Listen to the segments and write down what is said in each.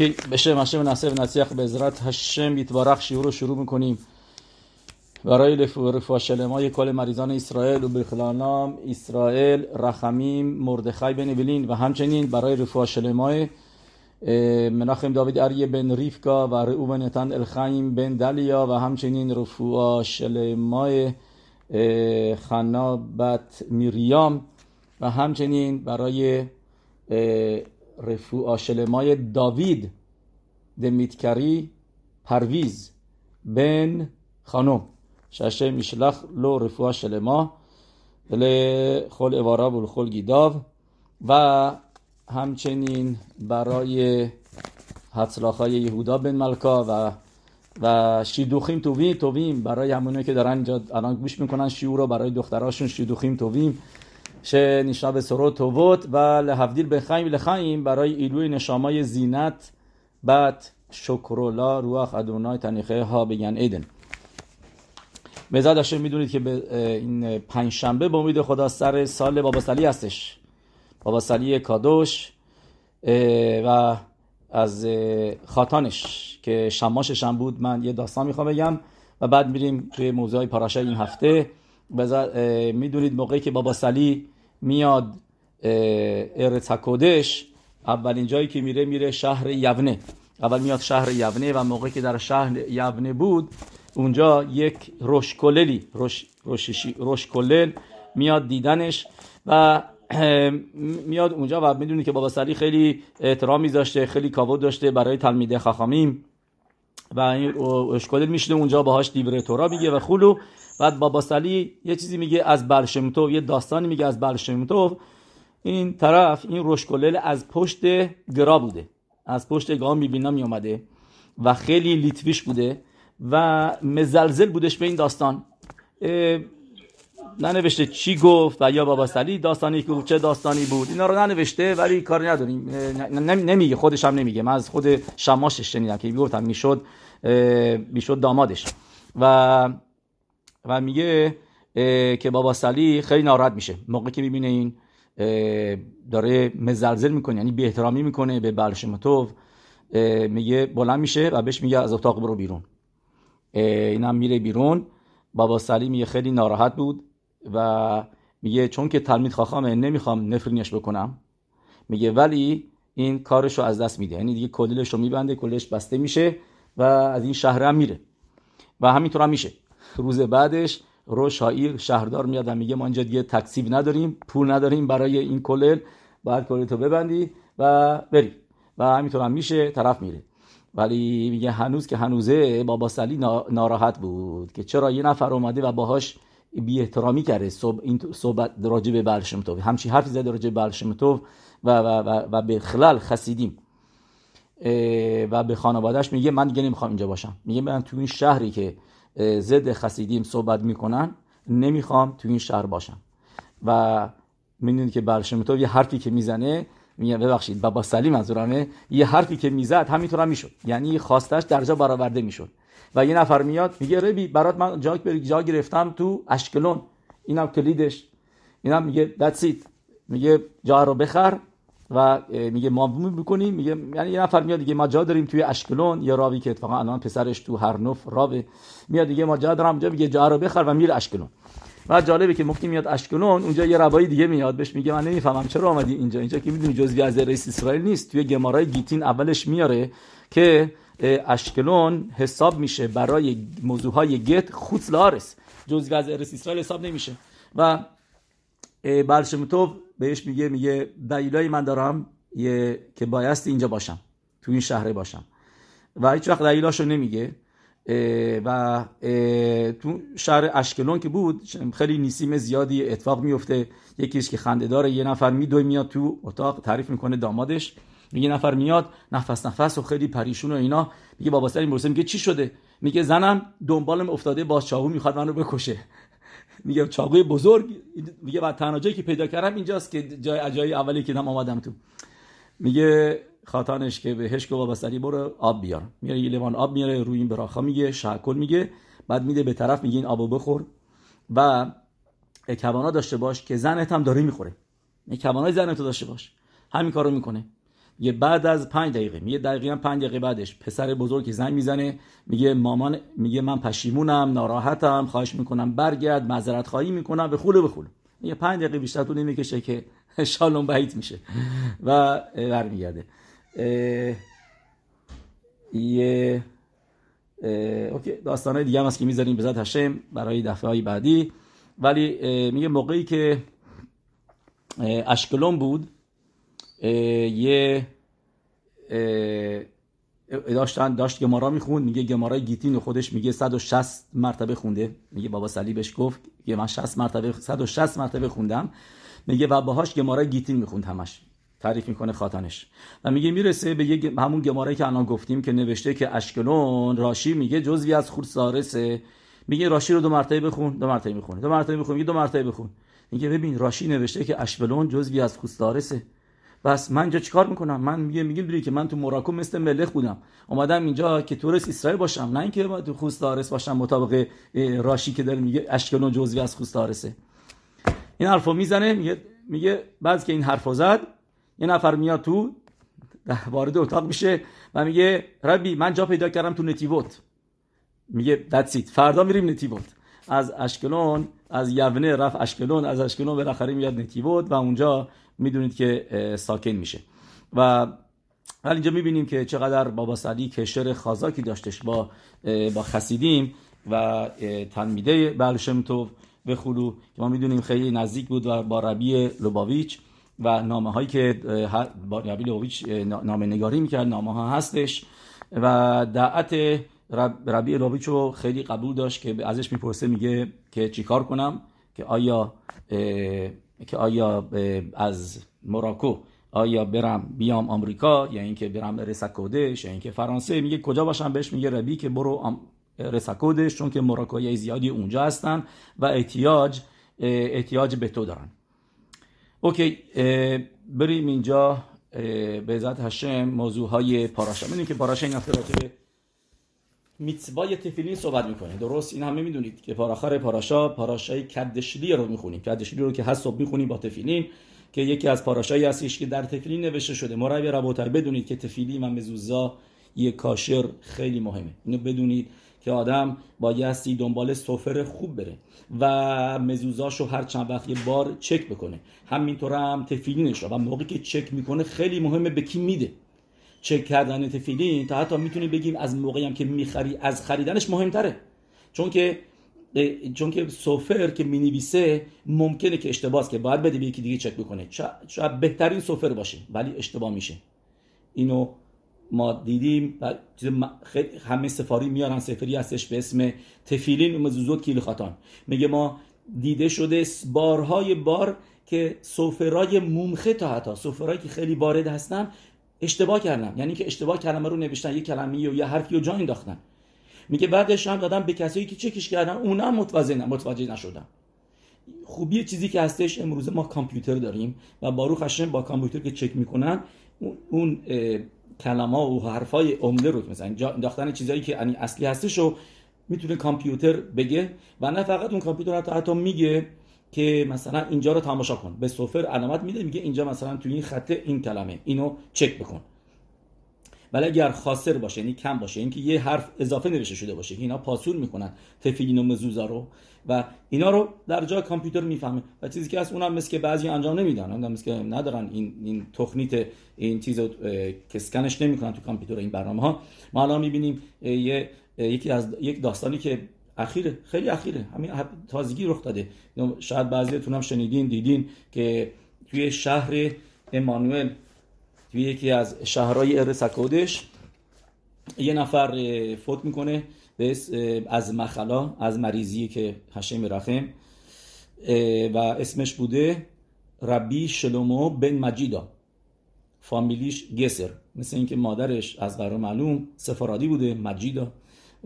اوکی بشه مشه و نصیح به عزرت هشم یتبارخ شیور رو شروع می‌کنیم. برای رفوع شلمای کل مریضان اسرائیل و بخلانام اسرائیل رحمیم مردخای بن ولین و همچنین برای رفوع شلمای مناخم داوید اریه بن ریفکا و رئوبن نتان الخایم بن دلیا و همچنین رفوع شلمای خنابت میریام و همچنین برای رفوع شلمای داوید دمیتکری پرویز بن خانم. ششه میشلخ لو رفوع شلما لخل اوارا و لخل گیداو. و همچنین برای حتلاخای یهودا بن ملکا و و شیدوخیم توویم توویم. برای همونایی که دارن الان گوش می‌کنن شیو رو برای دختراشون شیدوخیم توویم. به سرو تووت و لحفدیل به خیم لخیم برای ایلوی نشامای زینت بعد شکرولا روح ادونای تنیخه ها بگن ایدن به زد می‌دونید که به این پنج شنبه به امید خدا سر سال بابا سلی هستش بابا سلی کادوش و از خاتانش که شماشش هم بود من یه داستان می‌خوام بگم و بعد میریم توی موضوع پاراشه این هفته می‌دونید موقعی که بابا سلی میاد ارت کودش اولین جایی که میره میره شهر یونه اول میاد شهر یونه و موقعی که در شهر یونه بود اونجا یک روشکللی روش روشکلل میاد دیدنش و میاد اونجا و می‌دونی که بابا سلی خیلی احترامی داشته خیلی کاود داشته برای تلمیده خخامیم و این اشکال میشنه اونجا باهاش دیوره تورا میگه و خلو بعد بابا سلی یه چیزی میگه از بلشمتو یه داستانی میگه از بلشمتو. این طرف این روشکلل از پشت گرا بوده. از پشت گام می‌بینم میومده و خیلی لیتویش بوده و مزلزل بودش به این داستان. ننوشته چی گفت و یا بابا سلی داستانی که چه داستانی بود. اینا رو ننوشته ولی کاری نداریم. نمیگه خودش هم نمیگه. من از خود شماشش شنیدم که می‌گفتم می‌شد می‌شد دامادش. و و میگه که بابا سلی خیلی ناراحت میشه. موقعی که می‌بینه این داره مزلزل می‌کنه یعنی بی احترامی می‌کنه به بلشمتوف میگه بلند میشه و بهش میگه از اتاق برو بیرون. اینم میره بیرون. بابا سلی میگه خیلی ناراحت بود و میگه چون که تلمید خاخامه نمی‌خوام نفرینش بکنم. میگه ولی این کارش رو از دست میده. یعنی دیگه کلیلش رو میبنده کلش بسته میشه و از این شهر هم میره. و همینطور هم میشه. روز بعدش رو شایر شهردار میاد و میگه ما اینجا دیگه تکسیب نداریم پول نداریم برای این کلل باید کلل ببندی و بری. و همینطور هم میشه طرف میره. ولی میگه هنوز که هنوزه بابا سلی ناراحت بود که چرا یه نفر اومده و باهاش بی احترامی کرده. صحب... این صحبت راجع به بلشمتوف همچی حرفی زده راجع به بلشمتوف و, و, و, و به خلال خسیدیم. و به خانوادهش میگه من دیگه نمی‌خوام اینجا باشم. میگه من تو این شهری که ضد خسیدیم صحبت می‌کنن. نمی‌خوام تو این شهر باشم. و می‌دونید که بلشمتوف یه حرفی که می‌زنه میگه ببخشید بابا سلیم منظورمه یه حرفی که می‌زد همینطور هم می‌شد. یعنی خواستش درجا برآورده می‌شد. و یه نفر میاد میگه ربی برات من جا, جا گرفتم تو اشکلون. اینم کلیدش. اینم میگه that's میگه جا رو بخر. و میگه ما می‌کنیم میگه یعنی یه نفر میاد دیگه ما جا داریم توی اشکلون یا راوی که اتفاقا الان پسرش تو هر نف راوه میاد دیگه ما جا دارم جا میگه جا رو بخر و میره اشکلون. و جالبه که مفتی میاد اشکلون اونجا یه روایی دیگه میاد بهش میگه من نمی‌فهمم چرا آمدی اینجا اینجا که می‌دونی جزوی از رئیس اسرائیل نیست. توی گمارای گیتین اولش میاره که اشکلون حساب میشه برای موضوع های گت خوت لارس جزوی از ارس اسرائیل حساب نمیشه. و برشمتوف بهش میگه میگه دلیلای من دارم یه که بایستی اینجا باشم تو این شهر باشم. و هیچ وقت دلیلاشو نمیگه. و تو شهر اشکلون که بود خیلی نیسیم زیادی اتفاق میفته. یکیش که خنده داره یه نفر میدوی میاد تو اتاق تعریف می‌کنه دامادش. میگه نفر میاد نفس نفس و خیلی پریشون و اینا. میگه بابا سر میگه میگه چی شده؟ میگه زنم دنبالم افتاده با چاقو می‌خواد منو بکشه. میگه چاقوی بزرگ. میگه بعد تنها که پیدا کردم اینجاست که جای اجای اولی که دم آمدم تو. میگه خاتانش که بهش گفت بابا سری برو آب بیار. میاره یه لیوان آب میاره روی این براخا میگه شاکل میگه. بعد میده به طرف میگه این آبو بخور. و کوانا داشته باش که زنت هم داره می‌خوره. کوانا زنت داشته باش. همین کارو می‌کنه. یه بعد از پنج دقیقه میگه دقیقا پنج دقیقه بعدش پسر بزرگ زنگ می‌زنه میگه مامان میگه من پشیمونم ناراحتم خواهش می‌کنم برگرد معذرت خواهی می‌کنم به خوله به خوله. یه پنج دقیقه بیشتر طول نمی‌کشه که شالون بعید میشه و برمیگرده. یه اوکی داستانه دیگه هم هست که می‌ذاریم به هشم برای دفعه های بعدی. ولی میگه موقعی که اشکلون بود یه داشتن داشت گمارا می‌خوند میگه گمارا گیتین خودش میگه 160 مرتبه خونده. میگه بابا سلی بهش گفت که من 60 مرتبه 160 مرتبه خوندم. میگه و باهاش گمارا گیتین می‌خوند همش. تعریف می‌کنه خاتنش. و میگه می‌رسه به یه همون گماره که الان گفتیم که نوشته که اشکلون راشی میگه جزوی از خورسارسه میگه راشی رو دو مرتبه بخون دو مرتبه می‌خونه. دو مرتبه میخون میگه دو مرتبه بخون. میگه ببین راشی نوشته که اشکلون جزوی از خورسارسه بس من اینجا چیکار می‌کنم؟ من میگه بری که من تو موراکو مثل ملخ بودم. اومدم اینجا که تورست اسرائیل باشم. نه اینکه تو خوستارس باشم مطابق راشی که داره میگه اشکلون جزوی از خوستارسه این حرفو می‌زنه میگه میگه بعد که این حرفو زد یه نفر میاد تو وارد اتاق میشه و میگه ربی من جا پیدا کردم تو نتیوت. میگه دتسیت فردا میریم نتیوت. از اشکلون از یونه رفت اشکلون از اشکلون بالاخره میاد نتیوت و اونجا می‌دونید که ساکن میشه. و حالا اینجا می‌بینیم که چقدر بابا سعدی کشر خازاکی داشتش با با خسیدیم و تنمیده بلشم تو به خلو که ما می‌دونیم خیلی نزدیک بود و با ربی لوباویچ و نامه هایی که با ربی لوباویچ نامه نگاری می‌کرد نامه ها هستش و دعت ربی لوباویچ رو خیلی قبول داشت که ازش می‌پرسه میگه که چیکار کنم؟ که آیا که آیا از مراکو آیا برم بیام آمریکا یا اینکه برم رسکودش یا اینکه فرانسه؟ میگه کجا باشم؟ بهش میگه ربی که برو رسکودش چون که مراکوی زیادی اونجا هستن و احتیاج احتیاج به تو دارن. اوکی بریم اینجا به ذات هشم موضوع های پاراشا می‌دونیم که پاراشا این هفته راجع میتوای تفیلین صحبت می‌کنه. درست؟ این همه می‌دونید که پاراخر پاراشا پاراشای کدشلی رو می‌خونیم. کدشلی رو که هست صبح می‌خونیم با تفیلین که یکی از پاراشایی هستش که در تفیلین نوشته شده. مربی ربوتر بدونید که تفیلین و مزوزا یه کاشر خیلی مهمه. اینو بدونید که آدم بایستی دنبال سفر خوب بره و مزوزاشو هر چند وقت یه بار چک بکنه. همینطور هم تفیلینش رو و موقعی که چک می‌کنه خیلی مهمه به کی میده. چک کردن تفیلین تا حتی می‌تونیم بگیم از موقعی هم که می‌خری از خریدنش مهمتره. چون که چون که سوفر که می‌نویسه ممکنه که اشتباه که باید بده به یکی دیگه چک بکنه. شاید بهترین سوفر باشه ولی اشتباه میشه. اینو ما دیدیم و همه سفاری میارن سفری هستش به اسم تفیلین مزوزوت کیل خاتان. میگه ما دیده شده بارهای بار که سفرای مومخه تا حتی سفرایی که خیلی وارد هستن اشتباه کردن یعنی که اشتباه کلمه رو نوشتن یه کلمه و یه حرفی رو جا انداختن. میگه بعدش هم دادن به کسایی که چکش کردن اونا متوجه متوجه نشدن. خوبی چیزی که هستش امروز ما کامپیوتر داریم و باروخ هشم با کامپیوتر که چک می‌کنن اون کلمه و حرفای عمده رو مثلا انداختن چیزایی که یعنی اصلی هستش رو می‌تونه کامپیوتر بگه و نه فقط اون کامپیوتر حتی, حتی میگه که مثلا اینجا رو تماشا کن. به سفر علامت میده میگه اینجا مثلا توی این خطه این کلمه. اینو چک بکن. ولی اگر خاسر باشه یعنی کم باشه اینکه یه حرف اضافه نوشته شده باشه که اینا پاسور می‌کنن تفیلین و مزوزا رو و اینا رو در جای کامپیوتر می‌فهمه. و چیزی که از اونم مثل که بعضی انجام نمیدن. اونم مثل که ندارن این این تخنیت این چیزو که اسکنش نمی‌کنن تو کامپیوتر این برنامه ها ما الان می‌بینیم یه یکی از یک داستانی که اخیره خیلی اخیره. همین تازگی رخ داده. شاید بعضیتون هم شنیدین دیدین که توی شهر امانوئل توی یکی از شهرهای ارسکودش یه نفر فوت می‌کنه از مخلا از مریضی که هشم رحم و اسمش بوده ربی شلومو بن مجیدا. فامیلیش گسر. مثل اینکه مادرش از قرار معلوم سفارادی بوده مجیدا.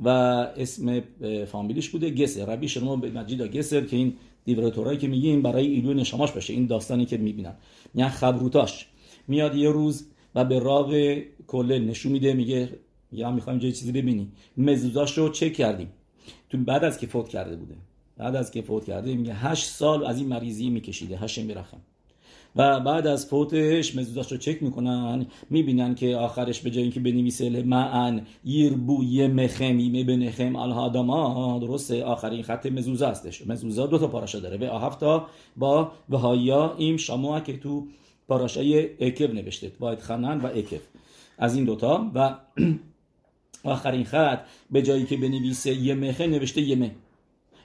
و اسم فامیلیش بوده. گسر. ربی شلومو بن مجیدا گسر که این دیوراتورایی که میگیم برای ایلو نشاماش باشه. این داستانی که می‌بینن یعنی خبروتاش میاد یه روز و به راو کله نشون میده. میگه یا می‌خوایم جای چیزی ببینی. مزوزاش رو چک کردیم. تو بعد از که فوت کرده بوده. بعد از که فوت کرده میگه هشت سال از این مریضی میکشیده. هشت میرخم و بعد از فوتش مزوداش رو چک می‌کنن می‌بینن که آخرش به جای اینکه بنویسه معن یربو یه مخم یمه بنخم الهاداما درسته؟ آخرین خط مزوزه هستش. مزوزه دو تا پاراشا داره. و هفتا با وهایا این شما که تو پاراشای اکب نوشته. باید خنن و اکب از این دوتا و آخرین خط به جایی که بنویسه یه مخه نوشته یمه.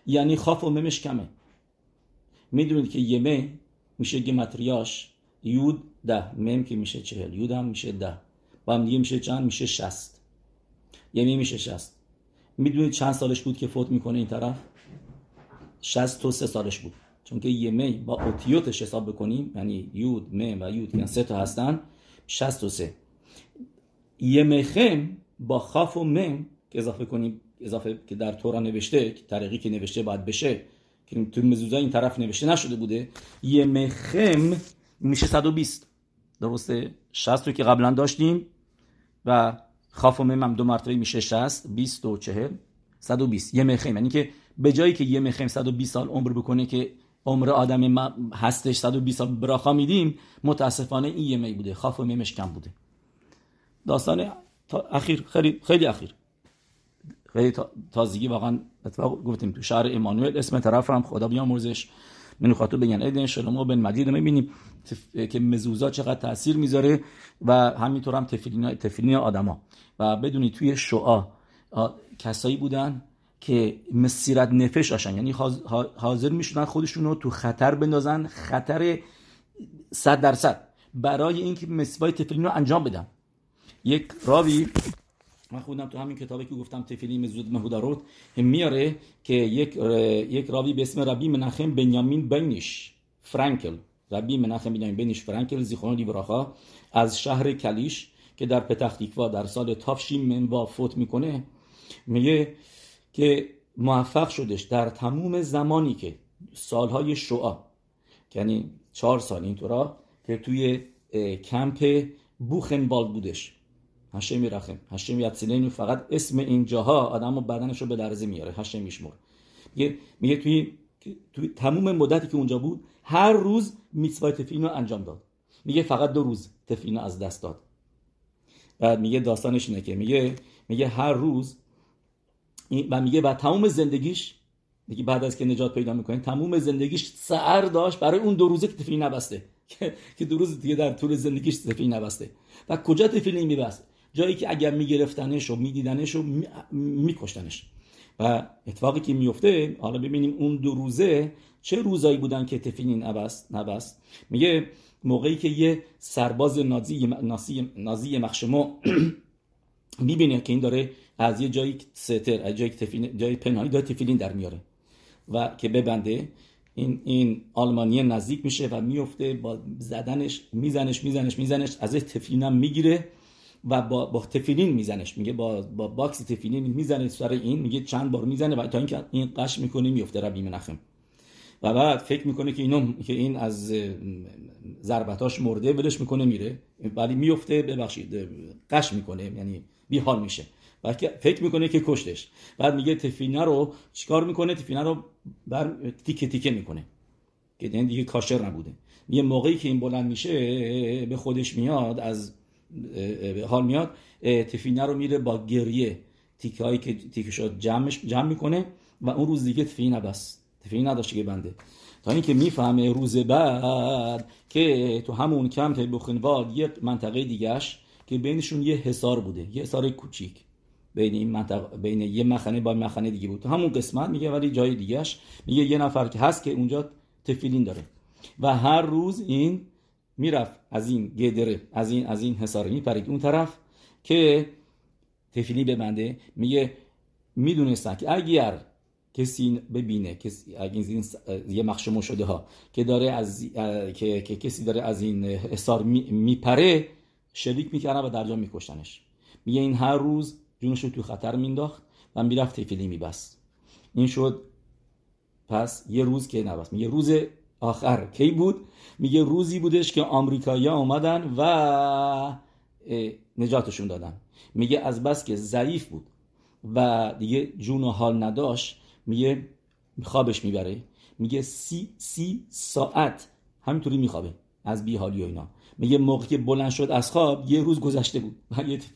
یعنی خاف و ممش کمه. می‌دونید که یمه میشه گمتریاش یود ده. مم که میشه چهل. یود هم میشه ده. با هم دیگه میشه چند؟ میشه شست. یمه میشه شست. می‌دونید چند سالش بود که فوت می‌کنه این طرف؟ شست و سه سالش بود. چون که یمه با اوتیوتش حساب بکنیم یعنی یود مم و یود که سه تا هستن شست و سه. یمه خم با خاف و مم که اضافه کنیم اضافه که در تورا نوشته که طریقی که نوشته باید بشه که تو مزوزا این طرف نوشته نشده بوده یه مخم میشه 120 درسته 60 رو که قبلا داشتیم و خاف و مم دو مرتبه میشه 60 20 و 40 120 یه مخم یعنی که به جایی که یه مخم 120 سال عمر بکنه که عمر آدم هستش 120 سال براخا میدیم متاسفانه این یه می بوده خاف و ممش کم بوده داستان اخیر خیلی خیلی اخیر خیلی تازگی واقعا اتفاق گفتیم تو شهر ایمانوئل اسم طرف هم خدا بیامرزش. منو خاطر بگن ایدن شلمو بن مجید رو می‌بینیم. که مزوزا چقدر تاثیر می‌ذاره و همینطور هم تفیلین, تفیلین آدما. و بدونی توی شعا کسایی بودن که مسیرت نفش آشن یعنی حاضر می‌شدن خودشون رو تو خطر بندازن خطر صد درصد. برای اینکه مسوای تفیلین رو انجام بدن. یک راوی من خودم تو همین کتابی که گفتم تفیلی مزود مهودارود میاره که یک یک راوی به اسم ربی مناخم بنیامین بینیش فرانکل. ربی مناخم بنیامین بینیش فرانکل زیخون لیبراخا از شهر کلیش که در پتختیکوا در سال تافشین منوا فوت می‌کنه میگه که موفق شدش در تموم زمانی که سالهای شعا یعنی چهار سال اینطورا که توی کمپ بوخنوالد بودش. هشم رخم هشم یتسینینو فقط اسم این جاها آدم و بدنش رو به درزه میاره. هشم میشمر میگه میگه توی توی تموم مدتی که اونجا بود هر روز میتوای تفین انجام داد. میگه فقط دو روز تفین از دست داد. بعد میگه داستانش اینه که میگه میگه هر روز و میگه بعد تموم زندگیش میگه بعد از که نجات پیدا می‌کنه تموم زندگیش سعر داشت برای اون دو روزه که تفیل نبسته. که دو روز دیگه در طول زندگیش تفیل نبسته. و کجا تفیل میبست؟ جایی که اگر میگرفتنش و میدیدنش و میکشتنش. و اتفاقی که میفته حالا ببینیم اون دو روزه چه روزایی بودن که تفینین نبست نبست. میگه موقعی که یه سرباز نازی نازی, نازی مخشمو می‌بینه که این داره از یه جایی ستر از جایی تفین جای پنهانی داره تفیلین در میاره و که ببنده این این آلمانی نزدیک میشه و میفته با زدنش میزنش میزنش میزنش از تفیلین می‌گیره. و با, با تفیلین میزنش. میگه با, با باکس تفیلین می‌زنه سر این میگه چند بار می‌زنه و تا اینکه این قش می‌کنه میفته ربی منخم و بعد فکر می‌کنه که اینو که این از ضربتاش مرده ولش می‌کنه میره. ولی میفته ببخشید قش می‌کنه یعنی بی حال میشه. و فکر می‌کنه که کشتش. بعد میگه تفینه رو چیکار می‌کنه؟ تفینه رو بر تیکه تیکه می‌کنه. که این دیگه کاشر نبوده. یه موقعی که این بلند میشه به خودش میاد از حال میاد تفینه رو میره با گریه تیکه هایی که تیکه شد جمعش جمع می‌کنه و اون روز دیگه تفینه نبست تفینه نداشته که بنده. تا اینکه می‌فهمه روز بعد که تو همون کمپ بخنواد یه منطقه دیگهش که بینشون یه حصار بوده یه حصار کوچیک. بین این منطقه بین یه مخنه با مخنه دیگه بود. تو همون قسمت میگه ولی جای دیگهش میگه یه نفر که هست که اونجا تفیلین داره. و هر روز این می‌رفت از این گدره از این از این حصار میپرید اون طرف که تفیلی ببنده. میگه می‌دونستن که اگر کسی ببینه کسی اگه این یه مخشمو شده ها که داره از که, که کسی داره از این حصار میپره شلیک می‌کردن و درجا میکشتنش. میگه این هر روز جونش رو تو خطر مینداخت و می‌رفت تفیلی میبست. این شد پس یه روز که نبست. یه روز آخر. کی بود؟ میگه روزی بودش که آمریکایی‌ها اومدن و نجاتشون دادن. میگه از بس که ضعیف بود و دیگه جون و حال نداشت میگه خوابش می‌بره. میگه سی, سی ساعت همینطوری میخوابه از بیحالی و اینا. میگه موقع که بلند شد از خواب یه روز گذشته بود.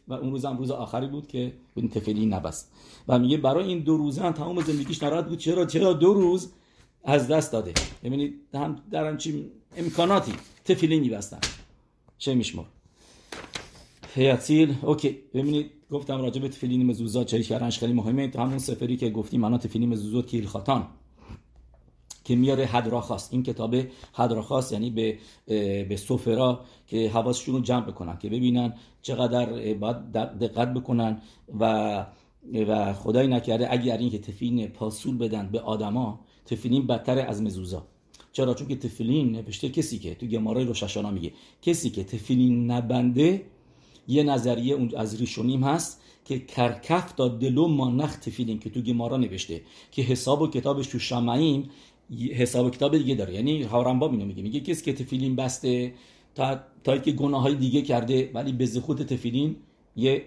و اون روز هم روز آخری بود که این تفلی نبست. و میگه برای این دو روزه هم تمام زندگیش ناراحت بود. چرا؟ چرا دو روز؟ از دست داده. ببینید هم در همچین امکاناتی تفیلی میبستن چه میشمر هیاتیل اوکی. ببینید گفتم راجع به تفیلین مزوزات چه کردنش خیلی مهمه. تو همون سفری که گفتیم معنا تفیلین مزوزات کیل خاتان که میاره هدراخاس این کتاب هدراخاس یعنی به به سفرا که حواسشون رو جمع بکنن که ببینن چقدر باید دقت بکنن و و خدای نکرده اگر این که تفیلین پاسول بدن به آدما تفیلین بدتر از مزوزا. چرا؟ چون که تفیلین نوشته کسی که تو گمارای روششانا میگه. کسی که تفیلین نبنده یه نظریه اون از ریشونیم هست که کرکف تا دلو مانخ تفیلین که تو گمارا نوشته. که حساب و کتابش تو شمعیم حساب و کتاب دیگه داره. یعنی هارنبا اینو میگه. میگه کسی که تفیلین بسته تا تا که گناه های دیگه کرده ولی به زخوت تفیلین یه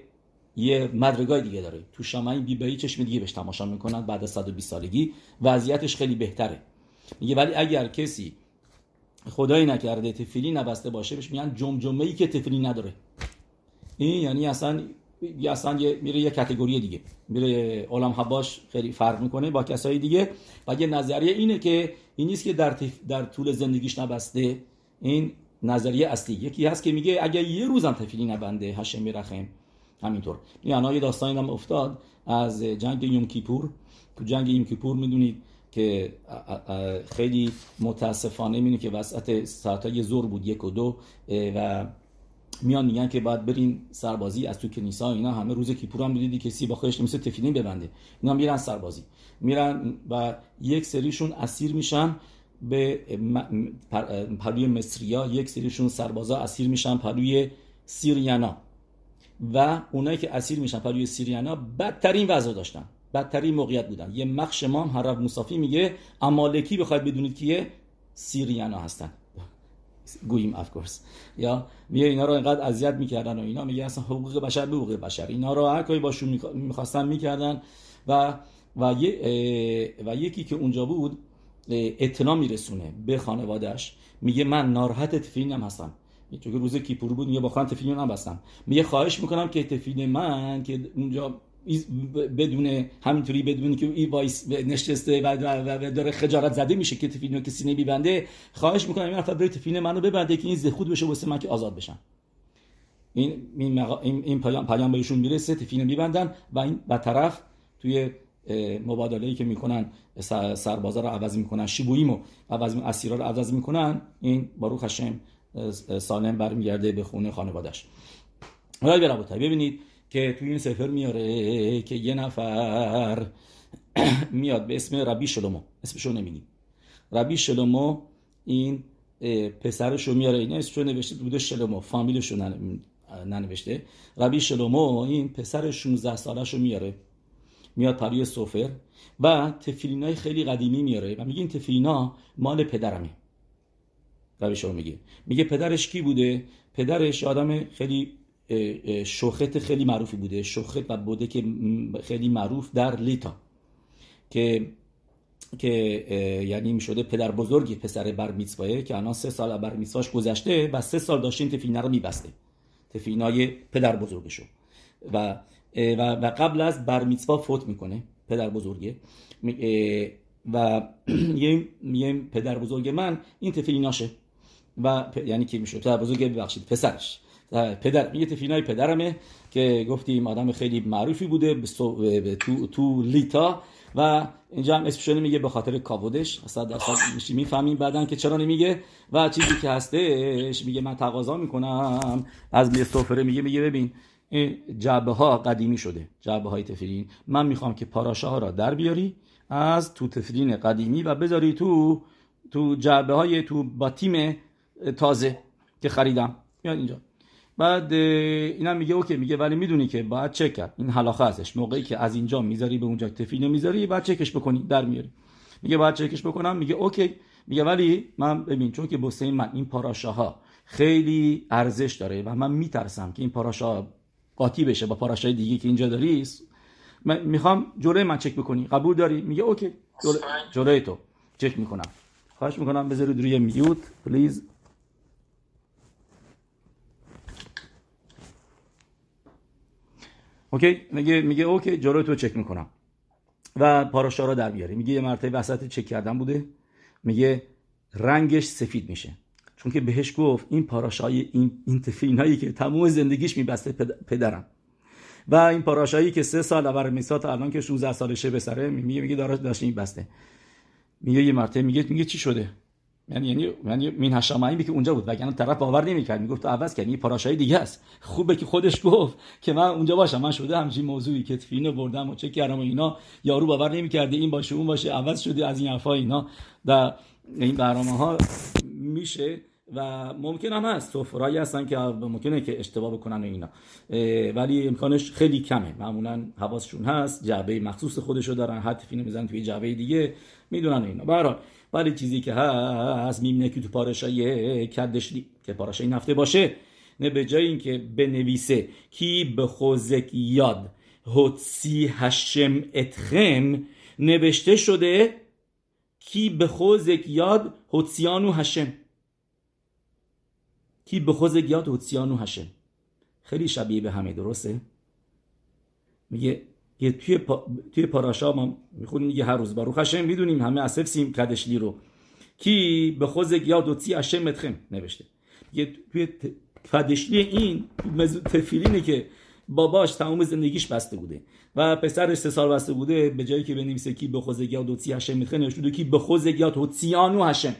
یه مدرگای دیگه داره. تو شمعین بیبایی چشم دیگه بهش تماشا می‌کنن بعد از 120 سالگی. وضعیتش خیلی بهتره. میگه ولی اگر کسی خدایی نکرده تفیلی نبسته باشه بهش میگن جمجمه ای که تفیلی نداره. این یعنی اصلا اصلا یه میره یه کاتگوری دیگه. میره عالم حباش خیلی فرق می‌کنه با کسایی دیگه. و یه نظریه اینه که این نیست که در, در طول زندگیش نبسته. این نظریه اصلی. یکی هست که میگه اگر یه روزم تفیلی نبنده هشم میرخم همینطور. یعنی یه داستانی هم افتاد از جنگ یوم کیپور. تو جنگ یوم کیپور می‌دونید که خیلی متاسفانه می‌دونید که وسط ساعتای زور بود یک و دو و میان میگن که باید برین سربازی از تو کنیسا اینا همه روز کیپور هم دیدی کسی با خودش نمیشه تفیلین ببنده. اینا میرن سربازی. میرن و یک سریشون اسیر میشن به پلوی مصریا یک سریشون سربازا اسیر میشن پلوی سیریانا. و اونایی که اسیر میشن پلوی سیریانا بدترین وضع داشتن. بدترین موقعیت بودن. یه مخش امام هر مصافی میگه امالکی بخواید بدونید کیه؟ سیریانا هستن. گوییم اف کورس یا میگه اینا رو اینقدر اذیت می‌کردن و اینا. میگه اصلا حقوق بشر به حقوق بشر. اینا رو هر کاری باشون می‌خواستن می‌کردن و و, و یکی که اونجا بود اطلاع میرسونه به خانوادهش میگه من ناراحت تفیلینم هستم. چون که روز کیپور بود میگه با خان تفیلین نبستم. میگه خواهش می‌کنم که تفیلین من که اونجا بدون همینطوری بدون که ای وایس نشسته و, و, داره خجالت زده میشه که تفیلینو کسی نمیبنده خواهش می‌کنم این نفر بره تفیلین منو ببنده که این زخود بشه واسه من که آزاد بشم. این این, این, این پیام پیام بهشون می‌رسه تفیلین میبندن و این و طرف توی مبادله ای که می‌کنن سربازا رو عوض می‌کنن شیبویمو عوض اسیرا رو عوض می‌کنن. این باروخ هشم سالم برمیگرده به خونه خانوادش حالا ببینید که توی این سفر میاره که یه نفر میاد به اسم ربی شلومو. اسمشو نمیگیم ربی شلومو این پسرشو میاره. این اسمشو نوشته بوده شلومو. فامیلشو ننوشته. ربی شلومو این پسر 16 سالشو میاره. میاد پروی سفر و تفیلینای خیلی قدیمی میاره و میگه این تفیلینا مال پدرمه. ربی شلومو میگه. میگه پدرش کی بوده؟ پدرش آدم خیلی شوخت خیلی معروفی بوده. شوخت و بوده که خیلی معروف در لیتا. که که یعنی می شده پدر بزرگی پسر بر میtzvah که الان سه سال بر میtzvahش گذشته و سه سال داشته این تفینا رو میبسته. تفینای پدر بزرگشو. و و قبل از بر میtzvah فوت می‌کنه پدر بزرگه. و یه پدر بزرگ من این تفیناشه. و یعنی که میشه؟ پدر بزرگ ببخشید پسرش. پدر. یه تفینای پدرمه که گفتیم آدم خیلی معروفی بوده به تو, تو لیتا. و اینجا هم اسمش میگه به خاطر کاودش اصلا درصد می‌فهمیم بعدا که چرا نمیگه. و چیزی که هستش میگه من تقاضا می‌کنم. از می سفره میگه میگه ببین این جعبه ها قدیمی شده. جعبه های تفیلین من می‌خوام که پاراشه ها را در بیاری از تو تفیلین قدیمی و بذاری تو تو جعبه های تو با تیم تازه که خریدم. بیاد اینجا. بعد اینم میگه اوکی میگه ولی می‌دونی که باید چک کرد. این حلاخه ازش. موقعی که از اینجا می‌ذاری به اونجا تفیل می‌ذاری باید چکش بکنی در میاری. میگه باید چکش بکنم. میگه OK. میگه ولی من ببین چون که بسته من این פרשה ها خیلی ارزش داره و من میترسم که این פרשה قاطی بشه با פרשה ی دیگه که اینجا داری. من می‌خوام جلوی من چک بکنی. قبول داری؟ میگه OK. جلوی تو. چک می‌کنم. خواهش می‌کنم بذارید روی mute. Please. OK؟ میگه میگه OK جلوی تو چک می‌کنم. و پاراشا رو در بیاری میگه یه مرتبه وسط چک کردن بوده. میگه رنگش سفید میشه. چون که بهش گفت این پاراشای این, این هایی که تمام زندگیش میبسته پدرم. و این پاراشایی که سه سال اول میسات الان که 16 سالشه به سره میگه میگه داره داشت این بسته میگه یه مرتبه میگه میگه چی شده؟ یعنی یعنی یعنی مین هشامایی که اونجا بود وگرنه طرف باور نمی‌کرد. می‌گفت تو عوض کردی پاراشای دیگه است. خوبه که خودش گفت که من اونجا باشم. من شده همچین موضوعی که تفینو بردم و چه کردم و اینا. یارو باور نمی‌کرده این باشه اون باشه عوض شده از این حرفا اینا. و این برنامه ها میشه و ممکن هم هست. سفرایی هستن که ممکنه که اشتباه بکنن اینا. ولی امکانش خیلی کمه. معمولا حواسشون هست. جعبه مخصوص خودشو دارن. حتی می‌زنن توی جعبه دیگه. می‌دونن اینا. برحال ولی چیزی که هست می‌بینه که تو پاراشای کدشلی که پاراشای نفته باشه. نه به جای اینکه بنویسه کی به خوزک یاد هوتسی هشم اتخم نوشته شده کی به خوزک یاد هوتسیانو هشم. کی به خوزک یاد هوتسیانو هشم خیلی شبیه به همه درسته؟ میگه یه توی, پا... توی پاراشا ما می‌خونیم دیگه هر روز باروخ هشم می‌دونیم همه اسف سیم کدشلی رو. کی به خوزک یاد هوتسی هشم متخم نوشته. یه توی کدشلی این تفیلینه که باباش تمام زندگیش بسته بوده و پسرش سه سال بسته بوده به جایی که بنویسه کی به خوزک یاد هوتسی هشم متخم نوشته کی به خوزک یاد هوتسیانو هشم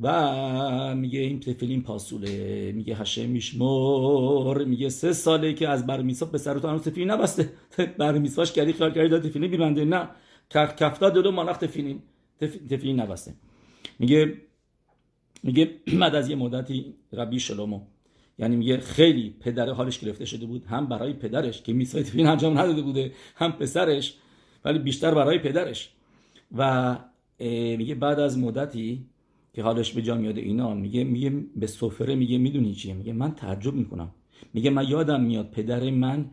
و میگه این تفیلین پاسوله. میگه هشه میشمر. میگه سه ساله که از برمیسا به سر تو هنوز تفیلین نبسته. برمیساش کردی خیال کردی داد تفیلین بیبنده نه. کفتا دو مانخ تفیلین تفیلین نبسته. میگه میگه بعد از یه مدتی ربی شلومو. یعنی میگه خیلی پدر حالش گرفته شده بود. هم برای پدرش که میسای تفیلین انجام نداده بوده هم پسرش ولی بیشتر برای پدرش. و میگه بعد از مدتی که حالش به جا میاد اینا میگه میگه به سفره میگه می‌دونی چیه؟ میگه من تعجب می‌کنم. میگه من یادم میاد پدر من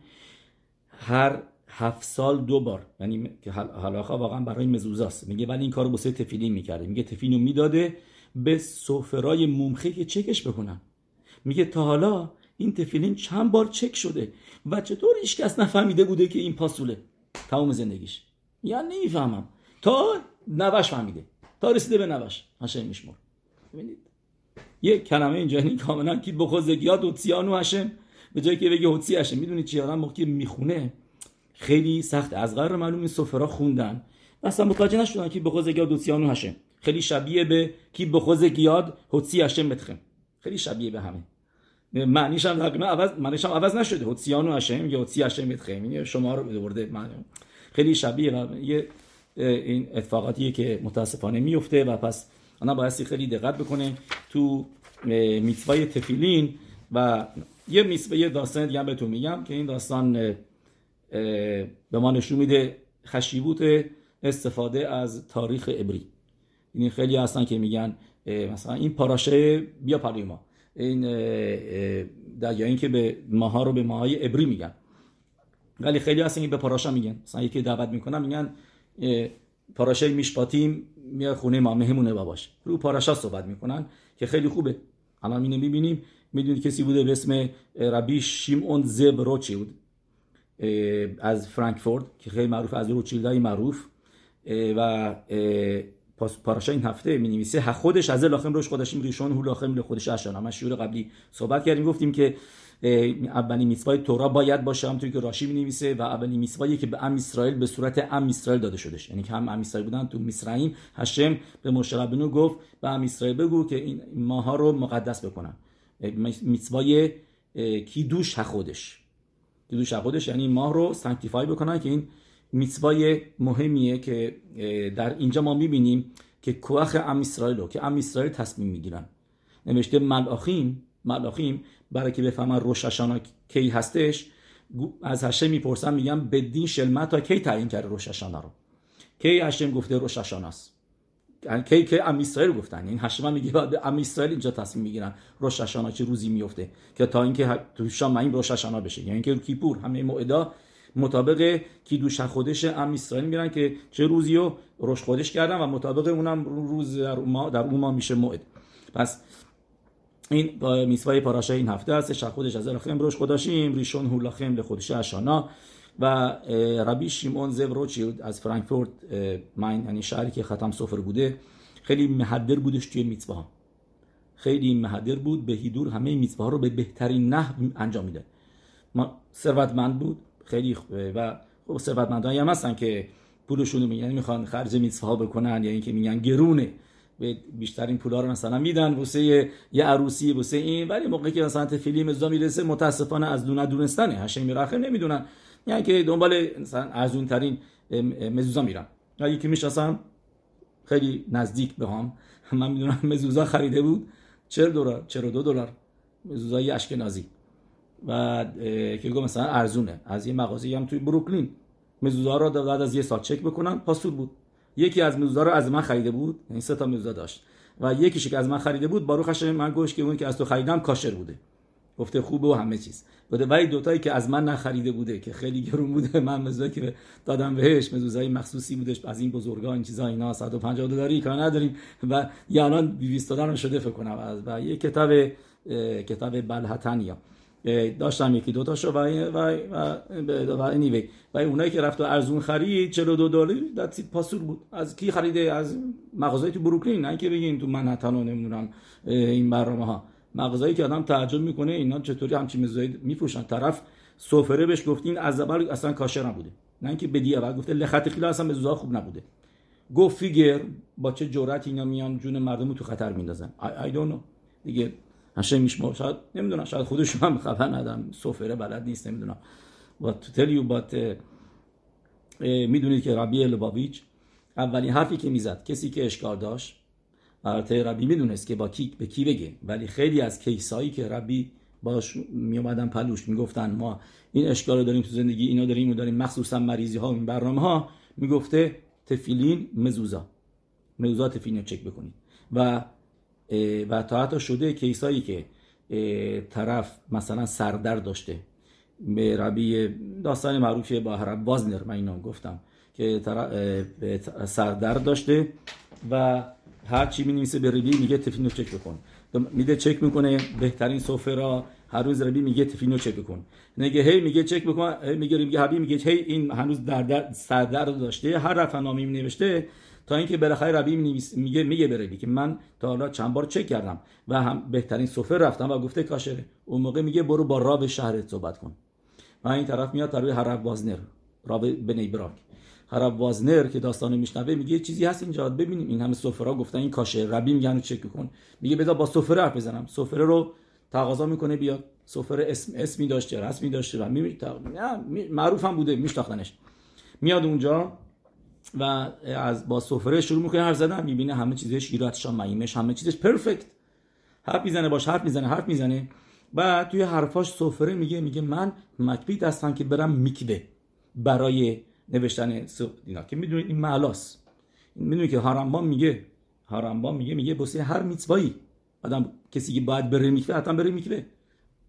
هر هفت سال دو بار یعنی که حلاخا واقعا برای مزوزاست. میگه ولی این کارو بسه تفیلین می‌کرده. میگه تفیلینو می‌داده به سفرای ممخه که چکش بکنن میگه تا حالا این تفیلین چند بار چک شده و چطور هیچ کس نفهمیده بوده که این پاسوله تمام زندگیش. یعنی نمی‌فهمم. تا نوش فهمیده. تا رسیده به نوش. هشم میشمر ببینید. یک کلمه این کاملا که بخوزگیات و هشم به جایی که بگه هوتسی هشم می‌دونید چی؟ آدم موقعی می‌خونه؟ خیلی سخت. از غیر معلوم این سفرا خوندن. اصلا متوجه نشدن که بخوزگیات هوتسیانو هشم خیلی شبیه به کی بخوزگیات هوتسی هشم بتخم خیلی شبیه به همه. معنیش هم تقریبا عوض معنیش هم عوض نشده. هوتسیانو هشم یا هوتسی هشم بتخم شما رو برده خیلی شبیه و یه این اتفاقاتیه که متاسفانه میفته و پس آنها بایستی خیلی دقت بکنه تو میتوای تفیلین و یه میتوای داستان دیگه بهتون میگم که این داستان به ما نشون میده خشیبوت استفاده از تاریخ عبری. این خیلی هستن که میگن مثلا این پاراشه بیا پروی ما. این در یا اینکه به ماها رو به ماهای عبری میگن. ولی خیلی هستن که به پاراشا میگن. مثلا یکی دعوت می‌کنن میگن پاراشه میشپاتیم میاد خونه ما مهمونه باباش. رو پاراشا صحبت می‌کنن که خیلی خوبه. الان اینو می‌بینیم می‌دونید کسی بوده به اسم ربی شیمون زب از فرانکفورت که خیلی معروف از روچیلدای معروف. و پاراشا این هفته می نویسه خودش از لاخم روش خودشیم ریشون هو لاخم خودش اشان ما شعور قبلی صحبت کردیم گفتیم که اولین میسوای تورا باید باشه همونطوری که راشی می نویسه و اولین میسوایی که به ام اسرائیل به صورت ام اسرائیل داده شده یعنی که هم ام اسرائیل بودن تو میسرائیم هشم به مشربنو گفت به ام اسرائیل بگو که این ماها رو مقدس بکنن מצווה ی קידוש חודש. קידוש חודש یعنی ماه رو sanctify بکنن که این מצווה ی مهمیه که در اینجا ما می‌بینیم که כוח עם ישראל رو که עם ישראל تصمیم می‌گیرن. نوشته מלאכים מלאכים برای که بفهمن ראש השנה کی هستش. از השם می‌پرسن میگم בית דין של מטה کی تعیین کرده روششانا رو؟ کی השם گفته ראש השנה است یعنی کی که ام گفتن؟ این هشم میگه بعد ام اینجا تصمیم می‌گیرن روششانا چه روزی میفته که تا اینکه تو شام این روششانا بشه. یعنی اینکه کیپور همه موعدا مطابق کی دوش خودش ام اسرائیل میرن که چه روزی رو روش خودش کردن و مطابق اونم روز در اون در اون میشه موعد. پس این میسوای پاراشه این هفته هست خودش از الخم روش خودشیم. ریشون هولخم لخودشه اشانا. و ربی شیمون زو روچیلد از فرانکفورت ماین یعنی شهری که ختم سفر بوده. خیلی محدر بودش توی میتوه خیلی محدر بود. به هیدور همه میتوه ها رو به بهترین نحو انجام میده. ما ثروتمند بود. خیلی و خب ثروتمندایی هم هستن که پولشون رو یعنی می‌خوان خرج میتوه ها بکنن یا اینکه میگن گرونه. بیشترین پولا رو مثلا میدن واسه یه عروسی واسه این. ولی موقعی که مثلا فیلم مزدا می‌رسه متاسفانه از دونه دونستانه هشم میرخه نمی‌دونن. یعنی که دنبال مثلا ارزون ترین مزوزا میرن. یکی می‌شناسم خیلی نزدیک به هم. من می‌دونم مزوزا خریده بود. 40 دلار 42 دلار. مزوزای اشکنازی. و که گفت مثلا ارزونه. از یه مغازه هم توی بروکلین. مزوزا رو بعد از یه سال چک بکنم پاسور بود. یکی از مزوزا رو از من خریده بود این سه تا مزوزا داشت. و یکیش که از من خریده بود باروخش من گوش که اون که از تو خریدم کاشر بوده. گفته خوبه و همه چیز. بوده ولی دوتایی که از من نخریده بوده که خیلی گرون بوده من مزوزایی که دادم بهش مزوزای مخصوصی بودش از این بزرگا این چیزا اینا 150 دلاری کار نداریم. و یا الان 200 دلار شده فکر کنم. و یه کتاب کتاب بلحتنیا. داشتم یکی دو تاشو و و و و انیوی و اونایی که رفت و ارزون خرید 42 دلار دست پاسور بود. از کی خریده؟ از مغازه تو بروکلین. نه که بگین تو منهتن و نمی‌دونم این برنامه ها مغازه‌ای که آدم تعجب می‌کنه اینا چطوری همچین مزایده میفروشن. طرف سفره بهش گفتین از اول اصلا کاشر نبوده. نه اینکه بدی اول گفته لخت خیلی اصلا مزوزا خوب نبوده. گفت فیگر با چه جرأت اینا میان جون مردم تو خطر میندازن. I, I don't دیگه هشه میشما شاید نمی‌دونم شاید خودشون هم خبر ندارم سفره بلد نیست نمی‌دونم و تو tell you but می‌دونید که ربی لباویچ اولین حرفی که می‌زد کسی که اشکار داشت البته ربی می‌دونست که با کی به کی بگه ولی خیلی از کیسایی که ربی باش می اومدن پلوش می‌گفتن ما این اشکال داریم تو زندگی اینا داریم و داریم مخصوصا مریضی ها این برنامه ها می‌گفته تفیلین مزوزا مزوزا تفیلین رو چک بکنید و و تا حتی شده کیسایی که طرف مثلا سردر داشته. به ربی داستان معروفی با رب وازنر من اینا گفتم که سردر داشته و هر چی می نویسه به ربی میگه تفینو چک بکن. میده چک می‌کنه بهترین سفره را هر روز ربی میگه تفینو چک بکن. نگه هی میگه چک بکن هی میگه حبی میگه هی این هنوز در در سردر داشته هر رفع نامی می نوشته تا اینکه بالاخره ربی میگه میگه به ربی که من تا حالا چند بار چک کردم و هم بهترین سفره رفتم و گفته کاشره اون موقع میگه برو با راب شهرت صحبت کن. و این طرف میاد روی هر وازنر راب بنی براک هرب وازنر که داستان میشنوه میگه چیزی هست اینجا ببینیم. این همه سفره گفتن این کاشه ربی میگن رو چک کن. میگه بذار با سفره حرف بزنم. سفره رو تقاضا می‌کنه بیاد. سفره اسم اسمی داشته رسمی داشته و می معروف هم بوده میشناختنش. میاد اونجا و از با سفره شروع می‌کنه حرف زدن می‌بینه همه چیزش شیراتش مایمش همه چیزش پرفکت حرف می‌زنه باش حرف می‌زنه حرف می‌زنه. و توی حرفاش سفره میگه میگه من مکبید هستم که برم میکوه برای نوشتن دینا که می‌دونید این معلاس می‌دونید که هارمبان میگه هارمبان میگه میگه بسه هر میتوایی. آدم کسی که باید بره میکوه حتما بره میکوه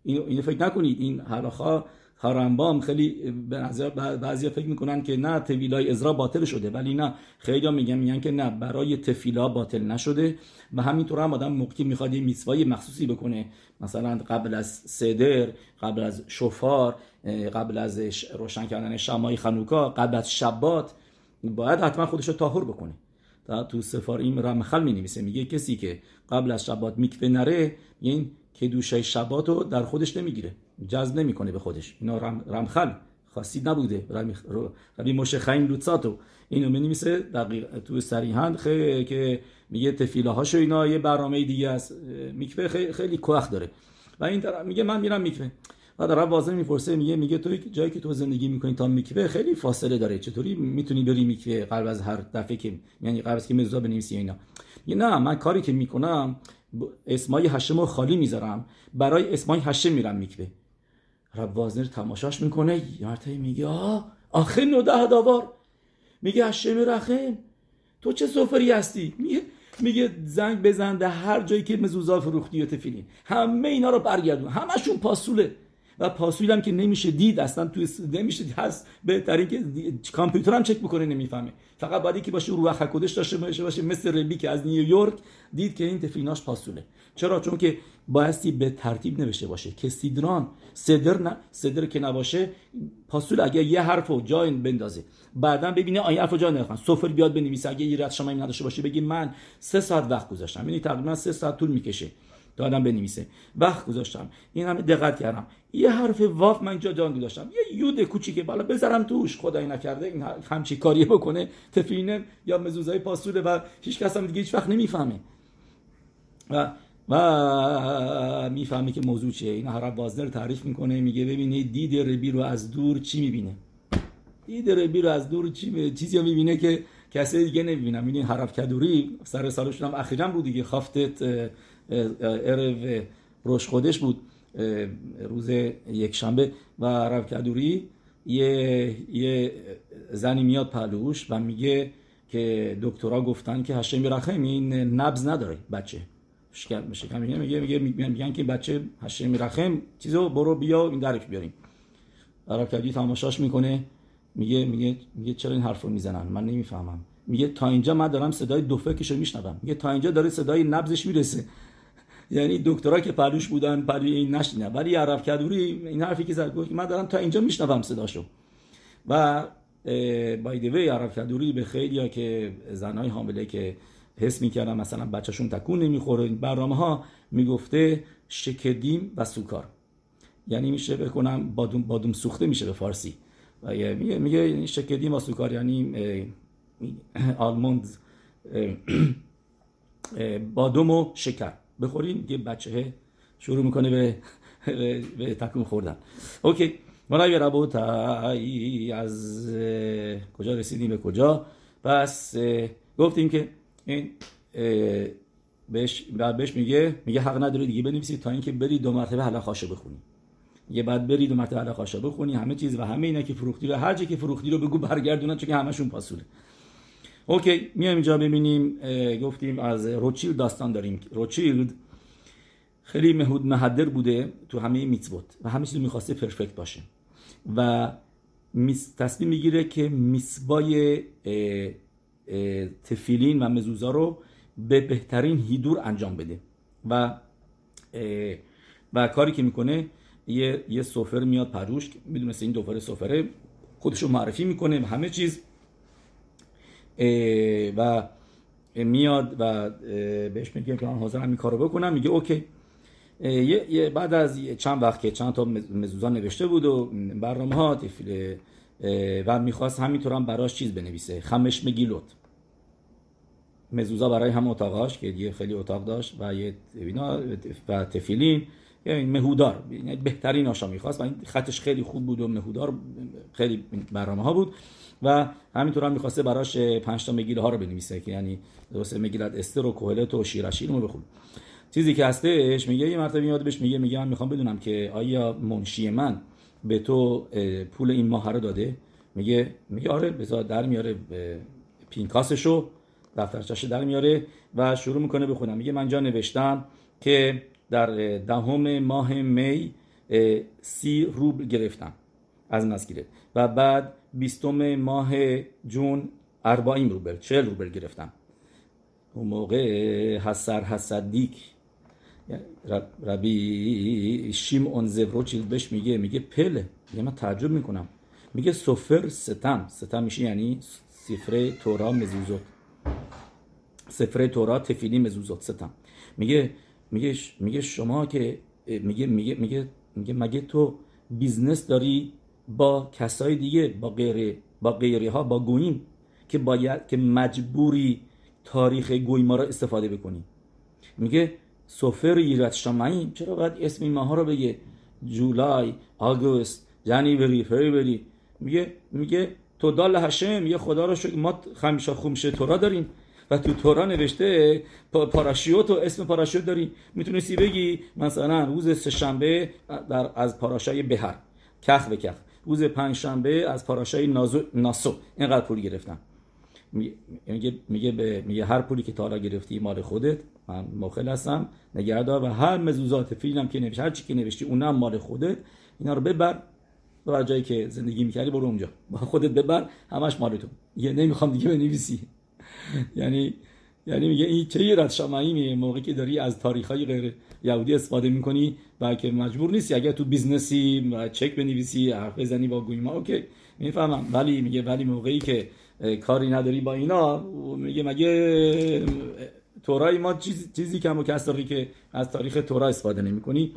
اینو اینو فکر نکنید. این هلاخا هارمبام خیلی بعضی فکر می‌کنن که نه تفیلای ازرا باطل شده ولی نه. خیلی میگن میگن که نه برای تفیلا باطل نشده. و همینطور هم آدم موقعی می‌خواد یه میتوای مخصوصی بکنه. مثلا قبل از سدر قبل از شفار قبل از روشن کردن شمای خنوکا قبل از شبات باید حتما خودش رو تاهر بکنه. تو سفاریم رمخل می نویسه میگه کسی که قبل از شبات میکوه نره این که دوشه شبات رو در خودش نمی‌گیره. جذب نمی‌کنه به خودش. اینا رم، رمخل خاصی نبوده. ربی مشه خیم لوتساتو. اینو می نویسه دقیق تو خیلی که میگه تفیله هاشو اینا یه برنامه دیگه است. میکوه خیلی, خیلی کوخ داره. و این میگه من میرم میکوه. و در واضح می‌پرسه میگه میگه تو جایی که تو زندگی می‌کنی تا میکوه خیلی فاصله داره. چطوری می‌تونی بری میکوه قبل از هر دفعه که یعنی قبل از که مزدا بنویسی اینا. میگه نه من کاری که می‌کنم اسمای هشم خالی می‌ذارم. برای اسمای هشم میرم میکوه. رب وازنر تماشاش می‌کنه یارتایی میگه آه آخه نوده داوار. میگه هشم رخم تو چه سفری هستی؟ میگه میگه زنگ بزن هر جایی که مزوزا فروختی و تفیلین همه اینا رو برگردون. همشون پاسوله. و پاسویل هم که نمیشه دید اصلا تو نمیشه هست بهترین که کامپیوتر هم چک بکنه نمی‌فهمه. فقط باید که باشه روح کدش داشته باشه باشه. مثل ربی که از نیویورک دید که این تفیناش پاسوله. چرا؟ چون که بایستی به ترتیب نوشته باشه که سیدران صدر نه صدر که نباشه پاسول اگه یه حرف و جای بندازه. بعدا ببینه آیه حرف جای نخوان سفر بیاد بنویسه. اگه یه رد شما نداشته باشه بگی من سه ساعت وقت گذاشتم. یعنی تقریبا سه ساعت طول می‌کشه. تا آدم بنویسه. وقت گذاشتم. این همه دقت کردم. یه حرف واف من اینجا جان گذاشتم یه یود کوچیکه. بالا بذارم توش. خدای نکرده این همچی کاری بکنه. تفینه یا مزوزای پاسوله و هیچ کس هم دیگه هیچ وقت نمی‌فهمه. و و می‌فهمه که موضوع چیه. این هر وازنر تعریف می‌کنه. میگه ببینید دید ربی رو از دور چی می‌بینه. دید ربی رو از دور چی چیزی رو می‌بینه که کسی دیگه نمی‌بینه. می‌بینی حرف کدوری؟ سر سالشون هم اخیرا بود دیگه. خافتت ارو روش خودش بود روز یک شنبه و حرف کدوری یه, یه زنی میاد پلوش و میگه که دکترها گفتن که هشم رحم این نبز نداره بچه شکم شکم میگه میگه میگه میگن که بچه هشم میرخم چیزو برو بیا این درک بیاریم عرب کردی تماشاش می‌کنه میگه میگه میگه چرا این حرف رو می‌زنن من نمی‌فهمم میگه تا اینجا من دارم صدای دوفکشو میشنوم میگه تا اینجا داره صدای نبزش می‌رسه یعنی دکترا که پلوش بودن پلوی این نشینه ولی عرب کدوری این حرفی که زد من دارم تا اینجا میشنوم صداشو. و بای وی عرب کدوری به خیلی که زنای حامله که حس می‌کردن مثلا بچهشون تکون نمی‌خوره این برنامه ها می‌گفته شکدیم و سوکار. یعنی میشه بکنم بادوم, بادوم سوخته میشه به فارسی. و میگه میگه شکدیم و سوکار یعنی آلموند بادوم و شکر. بخورین یه بچه شروع می‌کنه به به تکون خوردن. اوکی. منای ربوت از کجا رسیدیم؟ به کجا؟ پس گفتیم که این بهش بهش میگه میگه حق نداری دیگه بنویسی تا اینکه بری دو مرتبه خاشه بخونی. یه بعد بری دو مرتبه خاشه بخونی همه چیز و همه اینا که فروختی رو هر جا که فروختی رو بگو برگردونن چون که همشون پاسوله. اوکی میایم اینجا ببینیم گفتیم از روچیلد داستان داریم. روچیلد خیلی مهود مهدر بوده تو همه میتوت و همه چیز می‌خواسته پرفکت باشه. و تصمیم می‌گیره که میسبای تفیلین و مزوزا رو به بهترین هیدور انجام بده. و و کاری که می‌کنه یه یه سفر میاد پروش می‌دونسته این دوفر سفره خودشو معرفی می‌کنه همه چیز. و میاد و بهش میگه که من حاضرم این کارو بکنم. میگه اوکی. یه بعد از چند وقت که چند تا مزوزا نوشته بود و برنامه ها و می‌خواست همینطور هم براش چیز بنویسه. خمش مگیلوت مزوزا برای هم اتاقاش که دیگه خیلی اتاق داشت و یه و تفیلین. یعنی مهودار. بهترین آشا می‌خواست و این خطش خیلی خوب بود و مهودار خیلی برنامه ها بود. و همینطور هم می‌خواسته براش پنج تا مگیل ها رو بنویسه که یعنی درسته مگیلت استر و کوهلت و شیرشیر رو بخون. چیزی که هستش میگه یه مرتبه میاد بهش میگه میگه من می‌خوام بدونم که آیا منشی من به تو پول این ماه رو داده؟ میگه میگه آره بذار در میاره پینکاسشو دفترچش در میاره و شروع می‌کنه بخونم. میگه من جا نوشتم که در دهم ماه می سی روبل گرفتم از مسگیره و بعد بیستم ماه جون اربعین روبل چهل روبل گرفتم. اون موقع حسر حسدیک ربی شیم اون زوروچیل بهش میگه میگه پله میگه من تعجب می‌کنم. میگه سفر ستم. ستم میشه یعنی سفره تورا مزوزوت سفره تورا تفیلی مزوزات ستم. میگه میگه میگه شما که میگه میگه میگه میگه مگه تو بیزنس داری با کسای دیگه با غیر با غیری ها با گویم که باید که مجبوری تاریخ گوی ما را استفاده بکنی میگه سفر ایرت شمایی چرا باید اسم ماها رو بگه؟ جولای آگوست جنیوری فریبری میگه میگه تو دال هشم یه خدا رو شکر ما خمیشا خومشه تورا داریم و تو تورا نوشته پاراشیوت و اسم پاراشیوت داری می‌تونستی بگی مثلا روز سهشنبه در از پاراشای بهر کخ به کخ روز پنجشنبه از پاراشای نازو ناسو. اینقدر پول گرفتم. میگه میگه به میگه هر پولی که تا گرفتی مال خودت. من מוחל هستم نگهدار و هر מזוזות תפילין که نوشتی هر چی که نوشتی اونم مال خودت. اینا رو ببر. ببر جایی که زندگی می‌کردی برو اونجا. با خودت ببر همش مال تو یه نمی‌خوام دیگه بنویسی. یعنی یعنی میگه این چه יראת שמים ی موقعی که داری از تاریخ غیر یهودی استفاده می‌کنی و که مجبور نیستی. اگر تو business ی چک بنویسی حرف بزنی با גויים ا OK می‌فهمم. ولی میگه ولی موقعی که کاری نداری با اینا میگه مگه تورای ما چیز، چیزی کم و کسری که از تاریخ تورا استفاده نمی کنی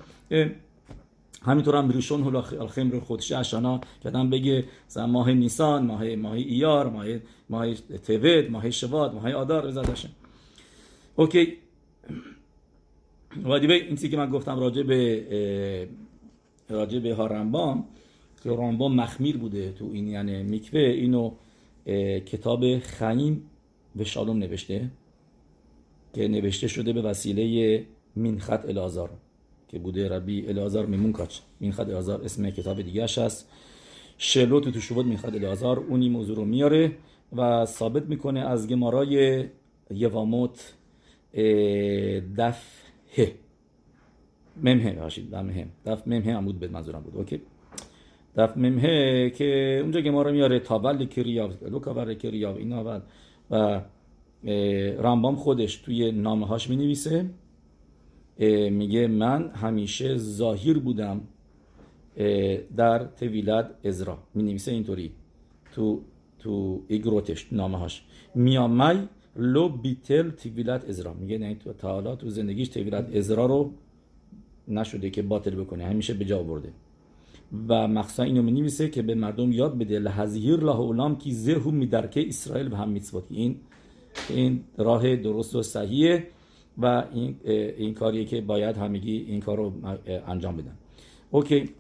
همینطور هم بروشون رو خودش اشانا آدم بگه ماه نیسان ماه ماه ایار ماه ماه توید ماه شواد ماه آدار رضا اوکی. و دیگه این که من گفتم راجع به راجع به ها رمبام که رمبام مخمیر بوده تو این یعنی میکوه اینو کتاب خیم و شالوم نوشته که نوشته شده به وسیله مینخط الازار که بوده ربی الازار میمونکاچ مینخط الازار اسم کتاب دیگهش هست. شلو تو شبود مینخط الازار اونی موضوع رو میاره و ثابت می‌کنه از گمارای یواموت دف ه ممه باشید ممه دف ممه عمود به منظورم بود اوکی دف ممه که اونجا گمارا میاره تابل کریاو لوکاور کریاو اینا و رامبام خودش توی نامه هاش می نویسه میگه من همیشه ظاهر بودم در تویلت ازرا می نویسه اینطوری تو تو ایگروتش نامه هاش میامی لو بیتل تویلت ازرا میگه نه تو تا تو زندگیش تویلت ازرا رو نشده که باطل بکنه. همیشه به جا برده. و مخصوصا اینو می نویسه که به مردم یاد بده لحظیر له اولام کی زهو میدرکه اسرائیل و هم میتسوات این این راه درست و صحیحه و این, این کاریه که باید همگی این کار رو انجام بدن. اوکی.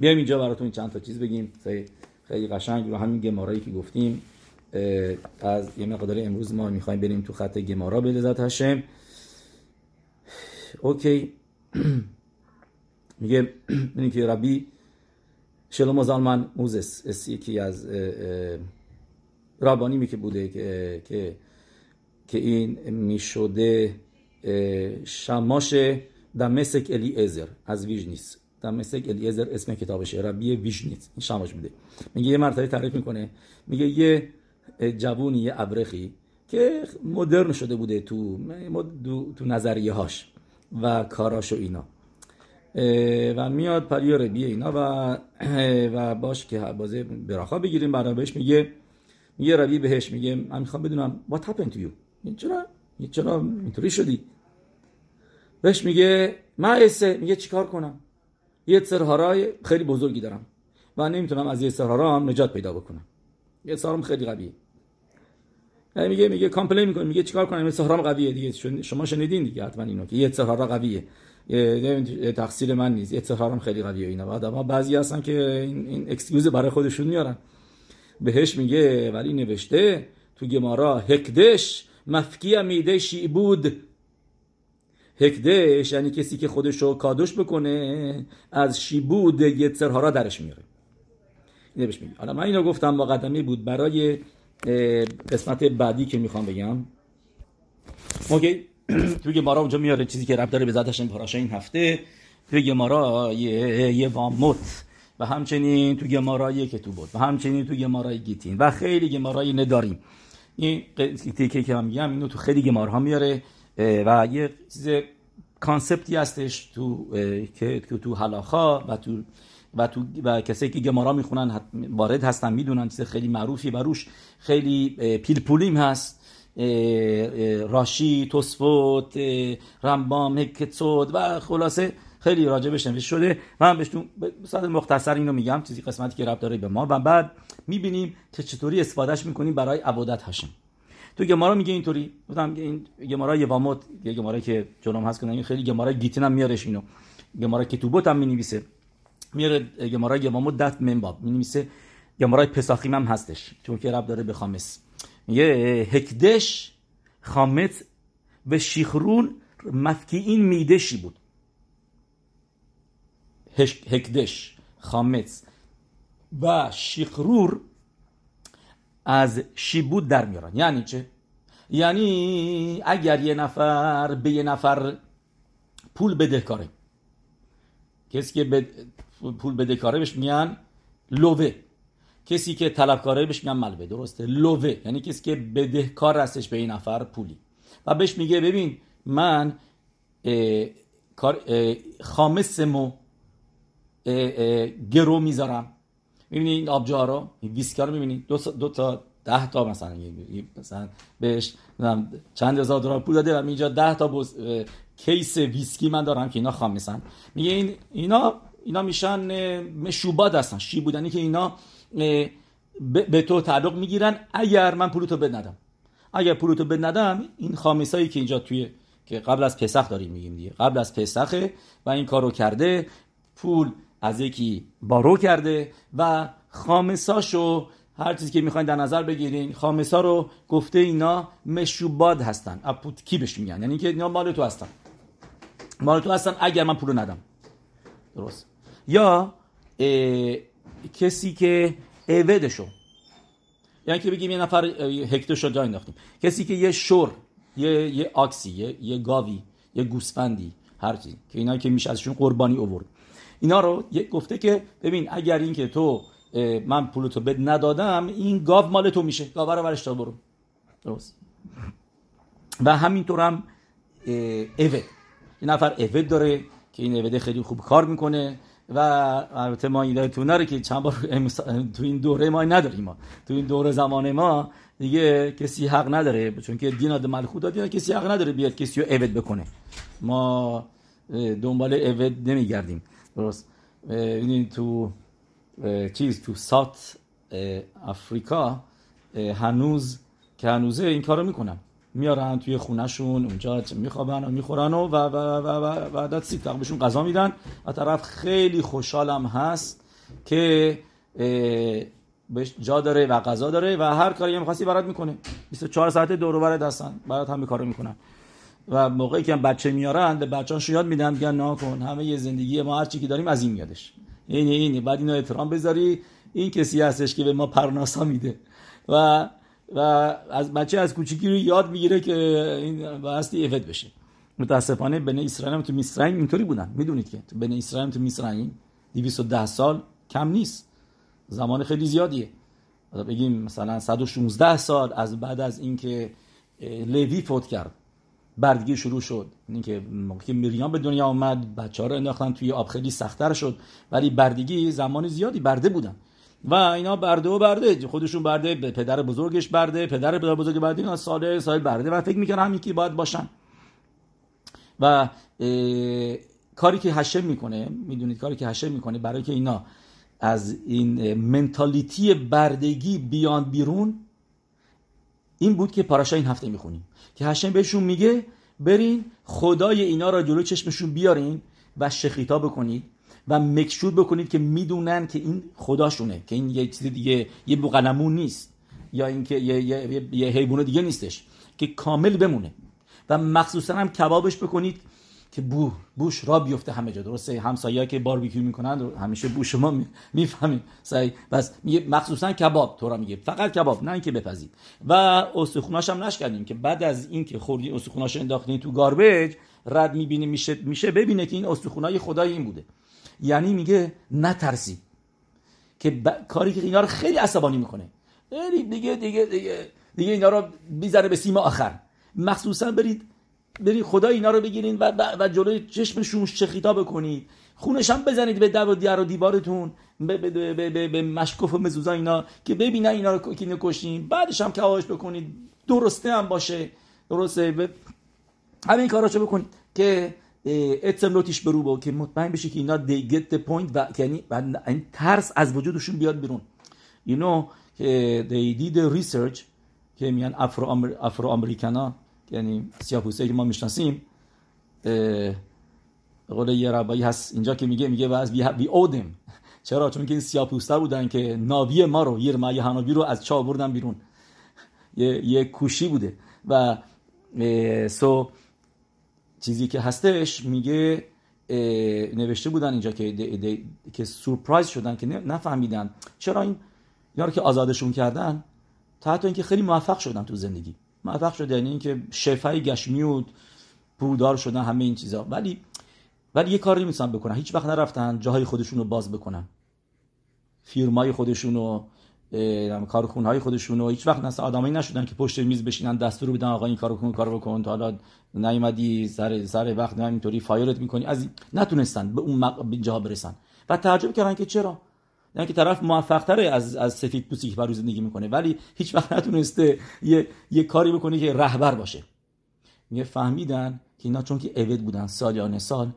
بیایم اینجا براتون چند تا چیز بگیم. خیلی قشنگ رو همین گمارایی که گفتیم. از یه مقدار امروز ما می‌خوایم بریم تو خط گمارا به لذت هشم اوکی. میگه اینی که ربی شلوم زالمن موزس یکی از رابانی که بوده که, که, که این می‌شده شماش دمسک الی ازر از ویژنیس. دمسک الی ازر اسم کتابشه ربی ویژنیس. این شماش بوده. میگه یه مرتبه تعریف می‌کنه. میگه یه جوونی یه ابرخی که مدرن شده بوده تو تو نظریه هاش و کاراش و اینا. و میاد پریا ربیه اینا و و باش که بازه براخا بگیریم. برای بهش میگه یه روی بهش میگه من می‌خوام بدونم what happened to you. چرا؟ چرا اینطوری شدی؟ بهش میگه من ایسه میگه چیکار کنم؟ یه سرهارای خیلی بزرگی دارم و نمی‌تونم از یه سرهارا هم نجات پیدا بکنم. یه سرم خیلی قویه. یعنی میگه میگه کامپلین می‌کنه. میگه چیکار کنم؟ سهرام قویه دیگه. شما شنیدین دیگه حتما اینو که یه سهرا قویه. یه تقصیر من نیست. یه سهرام خیلی قویه اینا. اما بعضی هستن که این, این اکسکیوز برای خودشون میارن. بهش میگه ولی نوشته تو گمارا هکدش مفکی میده شی بود هکدش یعنی کسی که خودشو کادوش بکنه از شیبود یتسرها را درش میاره. بهش میگه حالا من اینو گفتم با قدمی بود برای قسمت بعدی که می‌خوام بگم. اوکی. توی گمارا اونجا میاره چیزی که رب داره به ذاتش این هفته. توی گمارا یه, یه واموت و همچنین تو گمارای بود و همچنین تو گمارای گیتین و خیلی گمارای نداریم. این تیکه که من میگم اینو تو خیلی گمارها میاره و یه چیز کانسپتی هستش تو که تو حلاخا و تو و تو و کسایی که گمارا می‌خونن وارد هستن می‌دونن چیز خیلی معروفی و روش خیلی پیلپولیم هست. راشی توسفوت رمبام هکتسود و خلاصه خیلی راجبش نوشته شده. من بهش صد مختصر اینو میگم چیزی قسمتی که رب داره به ما. و بعد می‌بینیم که چطوری استفادهش می‌کنیم برای عبادت هاشم. تو گمارا میگه اینطوری. گفتم این گمارا یواموت یه گمارا که جلوم هست کنن خیلی گمارا گیتین هم میارش اینو. گمارا کتوبوت هم می‌نویسه. میاره گمارا یواموت دت منباب می‌نویسه گمارا پساخیم هم هستش. چون که رب داره به خامس. یه هکدش خامت و شیخرون مفکی این میدشی بود. هکدش خامس و شیخرور از شیبود در میارن. یعنی چه؟ یعنی اگر یه نفر به یه نفر پول بدهکاره کسی که پول بدهکاره بهش میگن لوه. کسی که طلبکاره بهش میگن ملوه. درسته؟ لوه. یعنی کسی که بدهکار هستش به این نفر پولی. و بهش میگه ببین من خامسمو گرو می‌ذارم. می‌بینی این آبجو رو؟ ویسکا رو می‌بینی؟ دو, دو تا ده تا مثلا مثلا بهش چند هزار دلار پول داده و اینجا ده تا بز... کیس ویسکی من دارم که اینا خام میگه این اینا اینا میشن مشوبات هستن شی بودنی که اینا به تو تعلق می‌گیرن. اگر من پولتو بد ندم اگر پولتو بد ندم این خامیسایی که اینجا توی که قبل از پسخ داریم میگیم دیگه قبل از پسخه و این کارو کرده پول از یکی بارو کرده و خامساشو هر چیزی که می‌خواین در نظر بگیرین خامسا رو گفته اینا مشوباد هستن. کی بهش میگن؟ یعنی که اینا مال تو هستن. مال تو هستن اگر من پولو ندم. درست. یا کسی که اویدشو یعنی که بگیم یه نفر هکتوشو جا انداختیم. کسی که یه شور یه, یه آکسی یه, یه گاوی یه گوسفندی هر چیزی که اینا که میشه ازشون قربانی اوورد اینا رو گفته که ببین اگر این که تو من پولتو بد ندادم این گاو مال تو میشه. گاو رو برش تا برو. درست؟ و همینطور هم اوید این نفر اوید داره که این اوده خیلی خوب کار می‌کنه. و البته ما این تو نره که چند بار تو این دوره ما نداریم ما. تو این دوره زمان ما دیگه کسی حق نداره چون که دین آدم ملخوت دادی کسی حق نداره بیاد کسی رو اوید بکنه. ما دنبال اوید نمیگردیم. درست. این تو چیز تو سات آفریقا هنوز که هنوزه این کارو می‌کنن. میارن توی خونهشون اونجا میخوابن و می‌خورن و و و و بعد سیب بهشون غذا میدن. و طرف خیلی خوشحالم هست که بهش جا داره و غذا داره و هر کاری خاصی برات می‌کنه. 24 ساعت دور و دستن برات هم کارو می‌کنن. و موقعی که بچه میارن به بچه‌هاش یاد میدن میگن ناکن همه یه زندگی ما هر چی که داریم از این میادش این اینه بعد اینو احترام بذاری. این کسی هستش که به ما پرناسا میده. و و از بچه از کوچیکی رو یاد می‌گیره که این باستی افت بشه. متاسفانه بنی اسرائیل تو میسرائیم اینطوری بودن. می‌دونید که تو بنی اسرائیل تو میسرائیم 210 سال کم نیست. زمان خیلی زیادیه. بگیم مثلا 116 سال از بعد از اینکه لوی فوت کرد. بردگی شروع شد. اینکه موقعی که مریام به دنیا آمد بچه ها رو انداختن توی آب خیلی سختتر شد. ولی بردگی زمان زیادی برده بودن. و اینا برده و برده. خودشون برده پدر بزرگش برده پدر پدر بزرگ برده اینا سال سال برده و فکر می‌کنن همین که باید باشن. و کاری که هشم می‌کنه می‌دونید کاری که هشم می‌کنه برای که اینا از این منتالیتی بردگی بیان بیرون این بود که پاراشا این هفته می‌خونیم. که هشم بهشون میگه برین خدای اینا را جلو چشمشون بیارین و شخیتا بکنید. و مکشود بکنید که می‌دونن که این خداشونه که این یه چیز دیگه یه بوقلمون نیست. یا اینکه یه, یه, یه حیوان دیگه نیستش. که کامل بمونه. و مخصوصا هم کبابش بکنید که بو بوش را بیفته همه جا. درسته همسایه‌ها که باربیکیو می‌کنن همیشه بوش ما می‌فهمیم. سعی بس میگه مخصوصا کباب تو را میگه. فقط کباب نه اینکه بپزید. و استخوناش هم نشکردیم که بعد از اینکه خوردی استخوناش انداختین تو گاربیج رد می‌بینه میشه میشه ببینه که این استخونای خدای این بوده. یعنی میگه نترسی که ب... کاری که اینا رو خیلی عصبانی می‌کنه. خیلی دیگه دیگه دیگه دیگه اینا رو بیزاره به سیم آخر. مخصوصا برید برید خدا اینا رو بگیرین و, و جلوی چشمشون شخیتا بکنید. خونش هم بزنید به در و دیار و دیوارتون. به, به, به, به, مشکوف و مزوزا اینا که ببینن اینا رو که کشتین. بعدش هم کواش بکنید. درسته هم باشه. درسته. همین کاراشو بکنید که اتسم لوتیش برو با که مطمئن بشه که اینا get the point و یعنی این ترس از وجودشون بیاد بیرون. Know که did the research که میان افرو, امر... افرو امریکانا یعنی سیاپوسه که ما می‌شناسیم قول یه ربایی هست اینجا که میگه میگه از بی اودم چرا؟ چون که این سیاپوسته بودن که ناوی ما رو یرمای هنابی رو از چا بردن بیرون. یه, یه کوشی بوده. و سو چیزی که هستش میگه نوشته بودن اینجا که ده ده که سورپرایز شدن که نفهمیدن. چرا این اینا رو که آزادشون کردن؟ تا حتی اینکه خیلی موفق شدن تو زندگی. موفق شده یعنی اینکه شفای گشمیود پودار شدن همه این چیزا. ولی ولی یه کاری نمی‌تونن بکنن. هیچ وقت نرفتن جاهای خودشون رو باز بکنن. فیرمای خودشون و کارخونه های خودشون و هیچ وقت مثلا آدمایی نشدن که پشت میز بشینن دستور بدن آقا این کارو کن کارو بکن تا حالا نیومدی سر سر وقت نه اینطوری فایرت می‌کنی. از نتونستن به اون مق... جا برسن. و تعجب کردن که چرا؟ یعنی که طرف موفق تره از از سفید پوستی که بر زندگی می‌کنه ولی هیچ وقت نتونسته یه, یه کاری بکنه که رهبر باشه. میگه فهمیدن که اینا چون که عبد بودن سالیان سال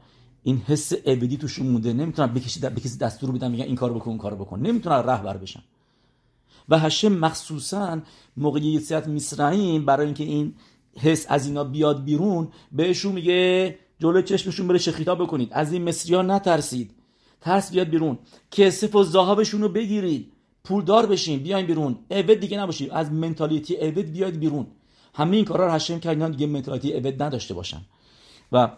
این حس عبدی توشون مونده. نمی‌تونن به کسی دستور بدن میگن این کارو بکن اون کارو بکن. نمی‌تونن رهبر بشن. و هشم مخصوصا موقع یسیت میسرائیم برای اینکه این حس از اینا بیاد بیرون بهشون میگه جلو چشمشون بره شخیتا بکنید. از این مصری ها نترسید. ترس بیاد بیرون. کسف و زاهابشون رو بگیرید. پولدار بشین. بیاین بیرون. اوید دیگه نباشید. از منتالیتی اوید بیاید بیرون. همه این کارا رو هشم کرد اینا دیگه منتالیتی اوید نداشته باشن. و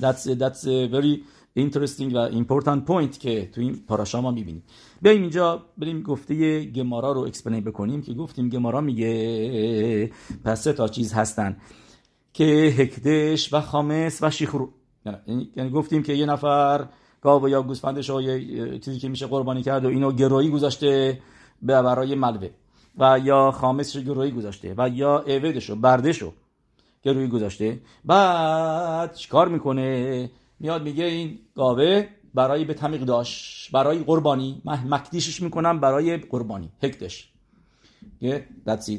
that's, that's very interesting و important point که تو این پاراشا ما می‌بینیم. بیایم اینجا بریم گفته گمارا رو اکسپلین بکنیم که گفتیم گمارا میگه پس سه تا چیز هستن. که هکدش و خامس و شیخرو. یعنی-, یعنی گفتیم که یه نفر گاو یا گوسفندش و یه چیزی که میشه قربانی کرد و اینو گرویی گذاشته به برای ملوه. و یا خامسش گرویی گذاشته و یا اویدشو بردشو گرویی گذاشته. بعد چیکار می‌کنه؟ میاد میگه این گاوه برای به تمیق داشت برای قربانی. من مکدیشش می‌کنم برای قربانی هکتش. یه that's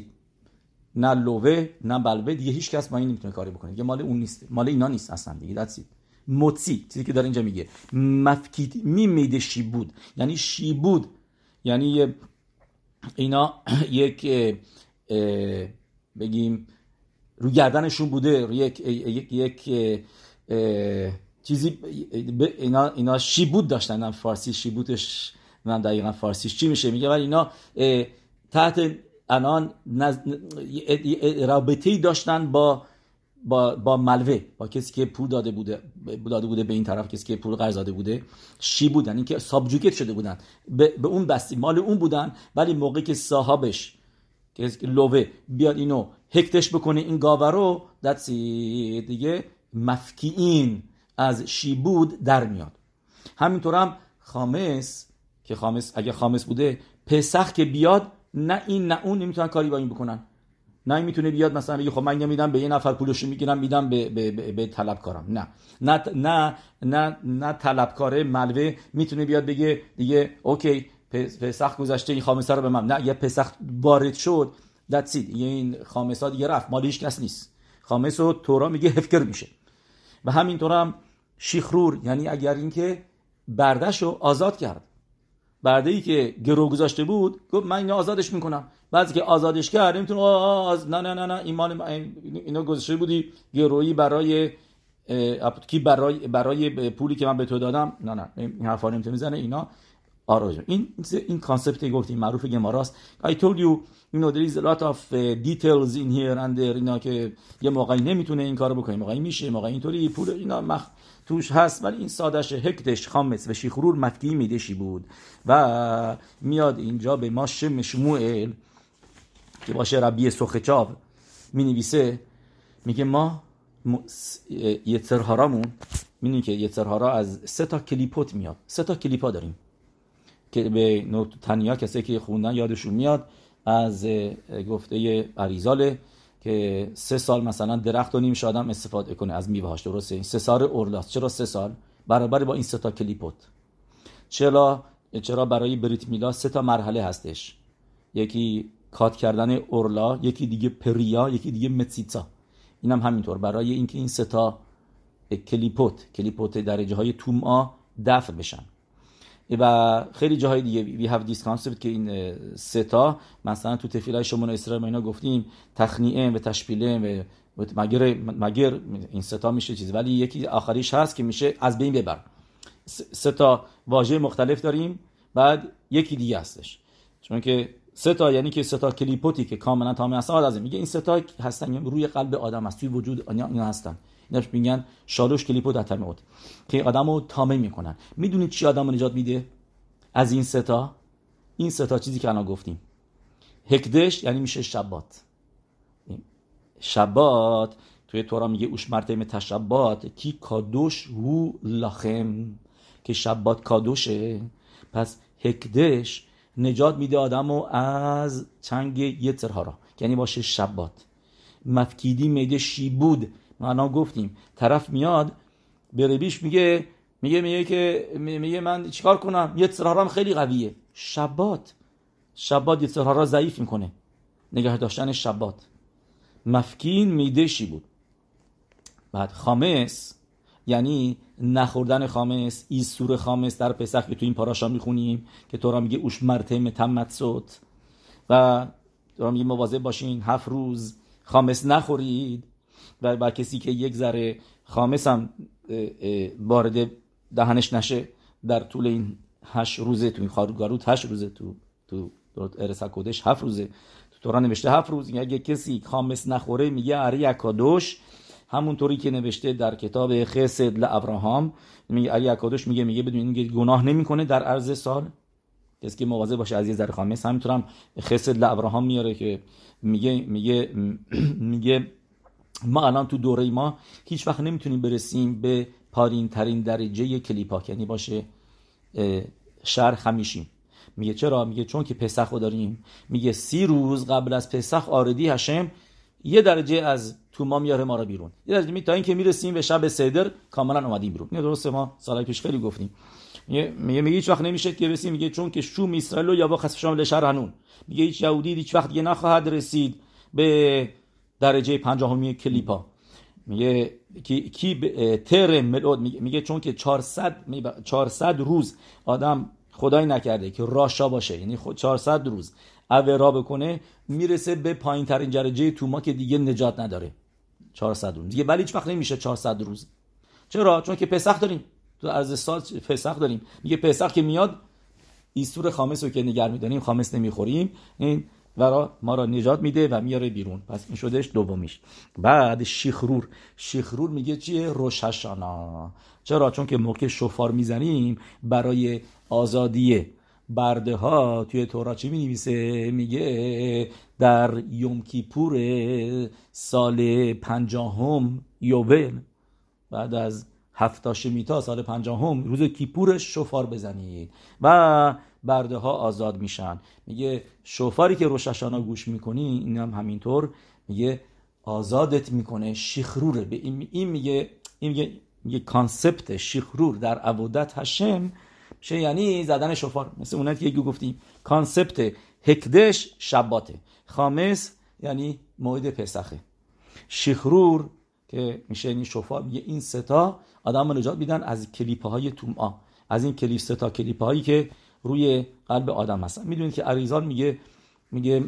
نه لوه نه بلوه دیگه هیچ کس با این نمی‌تونه کاری بکنه. یه مال اون نیست. مال اینا نیست اصلا دیگه it. موتسی چیزی که داره اینجا میگه. مفکید میمیده شیبود. یعنی شیبود. یعنی اینا یک بگیم رو گردنشون بوده. رو یک یک, یک چیزی اینا اینا شیبود داشتن فارسی شیبودش من دقیقا فارسیش چی میشه؟ میگه ولی اینا تحت الان رابطه داشتن با با, با ملوه با کسی که پول داده بوده داده بوده به این طرف کسی که پول قرض داده بوده شی بودن اینکه سابجوکت شده بودن. به, به اون بستی مال اون بودن ولی موقعی که صاحبش که لوه بیاد اینو هکتش بکنه این گاوه رو دیگه مفکیین. از شیبود در میاد. همینطور هم خامس که خامس اگه خامس بوده پسخ که بیاد نه این نه اون نمی‌تونن کاری با این بکنن. نه می‌تونه بیاد مثلا بگه خب من نمیدم به یه نفر پولشو می‌گیرم میدم به, به, به, به طلبکارم نه. نه نه نه نه طلبکاره ملوه می‌تونه بیاد بگه دیگه اوکی پسخ گذشته این خامسه رو به من نه یه پسخ وارد شد that's it. یه این خامسه دیگه رفت مال هیچ کس نیست. خامس و تورا میگه هفکر میشه. و همینطور هم شیخرور یعنی اگر اینکه بردش رو آزاد کرد. برده که گرو گذاشته بود گفت من اینو آزادش می‌کنم. بعضی که آزادش کرد نمی‌تونه آز نه نه نه نه این اینو گذاشته بودی گرویی برای کی برای برای پولی که من به تو دادم؟ نه نه این حرفا نمی‌تونه می‌زنه اینا آراجو این این کانسپت گفتیم معروف گماراست I told you you know there is a lot of details in here and اینا که یه موقعی نمی‌تونه این کارو بکنه. موقعی میشه موقعی اینطوری پول اینا مخ... توش هست ولی این سادش هکتش خامس و شیخرور مفکی میدشی بود و میاد اینجا به ما شم شموئل که باشه ربی سخچاب می نویسه میگه ما یترهارامون می‌دونی که یترهارا از سه تا کلیپوت میاد سه تا کلیپا داریم که به تنیا کسی که خوندن یادشون میاد از گفته عریزاله که سه سال مثلا درخت و نیم آدم استفاده کنه از میوهاش درسته؟ این سه سال اورلاست چرا سه سال؟ برابر با این سه تا کلیپوت. چرا؟ چرا برای بریت میلا سه تا مرحله هستش؟ یکی کات کردن اورلا یکی دیگه پریا یکی دیگه متسیتا. این هم همینطور. برای اینکه این سه تا کلیپوت کلیپوت درجه های توما دفع بشن. و خیلی جاهای دیگه وی هاف دیس کانسپت که این ستا مثلا تو تفیلای شما اسرائیل ما اینا گفتیم تخنیه و تشبیله و مگر مگر این ستا میشه چیز. ولی یکی آخریش هست که میشه از بین ببر ستا واژه مختلف داریم بعد یکی دیگه هستش. چون که ستا یعنی که ستا کلیپوتی که کاملا اصلا از میگه این ستا هستن یعنی روی قلب آدم است توی وجود اینا هستن. ایناش میگن شالوش کلیپو در تموت که آدم رو تامه می‌کنن. می‌دونید چی آدم رو نجات میده؟ از این ستا این ستا چیزی که الان گفتیم. هکدش یعنی میشه شبات. شبات توی تورا میگه اوش مرتم تشبات کی کادوش هو لخم که شبات کادوشه. پس هکدش نجات میده آدمو از چنگ یترها را. یعنی باشه شبات. مفکیدی میده شیبود. ما گفتیم. طرف میاد به ربیش میگه میگه میگه که میگه من چیکار کنم؟ یترهارم خیلی قویه. شبات. شبات یترها را ضعیف می‌کنه. نگه داشتن شبات. مفکین میده شیبود بعد خامس یعنی نخوردن خامس ایسور خامس در پسخ که تو این پاراشا می‌خونیم که تو را میگه اوش مرتم تمت صوت و تو را میگه مواظب باشین هفت روز خامس نخورید. و با کسی که یک ذره خامس هم وارد دهنش نشه در طول این هشت روزه تو این خارگاروت هشت روزه تو تو ارسا کودش هفت روزه تو تورا نوشته هفت روز. اگه کسی خامس نخوره میگه اری اکادوش همونطوری که نوشته در کتاب خسد لابراهام میگه علی اکادوش میگه میگه بدون اینکه گناه نمی‌کنه در عرض سال. کسی که مواظب باشه از یه ذره خامس همینطورم خسد لابراهام میاره که میگه میگه میگه ما الان تو دوره ما هیچ وقت نمی‌تونیم برسیم به پارین ترین درجه کلیپا یعنی باشه شهر خمیشیم. میگه چرا؟ میگه چون که پسخ داریم. میگه سی روز قبل از پسخ آردی هشم یه درجه از تو ما میاره ما رو بیرون. یه درجه می تا اینکه می‌رسیم به شب صدر کاملا اومدیم بیرون. نه درسته ما سالای پیش خیلی گفتیم. میگه میگه هیچ وقت نمیشه که برسیم. میگه چون که شوم اسرائیل یا با خسف شام لشر هنون. میگه هیچ یهودی هیچ وقت دیگه نخواهد رسید به درجه پنجاهمی کلیپا. میگه کی, کی تر ملود میگه چون که 400 400 روز آدم خدای نکرده که راشا باشه. یعنی 400 روز را بکنه می‌رسه به پایین ترین درجه توما که دیگه نجات نداره. 400 روز. دیگه ولی هیچ وقت نمیشه 400 روز. چرا؟ چون که پسخ داریم. تو از سال پسخ داریم. میگه پسخ که میاد ایستور خامس رو که نگر می‌دانیم خامس نمی‌خوریم. این ورا ما را نجات میده و میاره بیرون. پس این شدهش دومیش. بعد شیخرور. شیخرور میگه چیه؟ روششانا. چرا؟ چون که موقع شفار می‌زنیم برای آزادیه برده ها توی تورا چی می میگه در یوم کیپور سال پنجاهم یوول بعد از هفتا شمیتا سال پنجاهم روز کیپور شفار بزنید. و برده ها آزاد میشن. میگه شفاری که روششانا گوش می‌کنی این هم همینطور. میگه آزادت می‌کنه شیخروره. به این, میگه این میگه میگه کانسپت شیخرور در عبودت هشم. شه یعنی زدن شفار مثل اونایی که یکی گفتیم. کانسپت هکدش شباته. خامس یعنی موعد پسخه. شیخرور که میشه این یعنی شفار میگه این ستا آدم نجات میدن از کلیپه های از این کلیپ ستا کلیپه هایی که روی قلب آدم هستن. می‌دونید که عریزان میگه میگه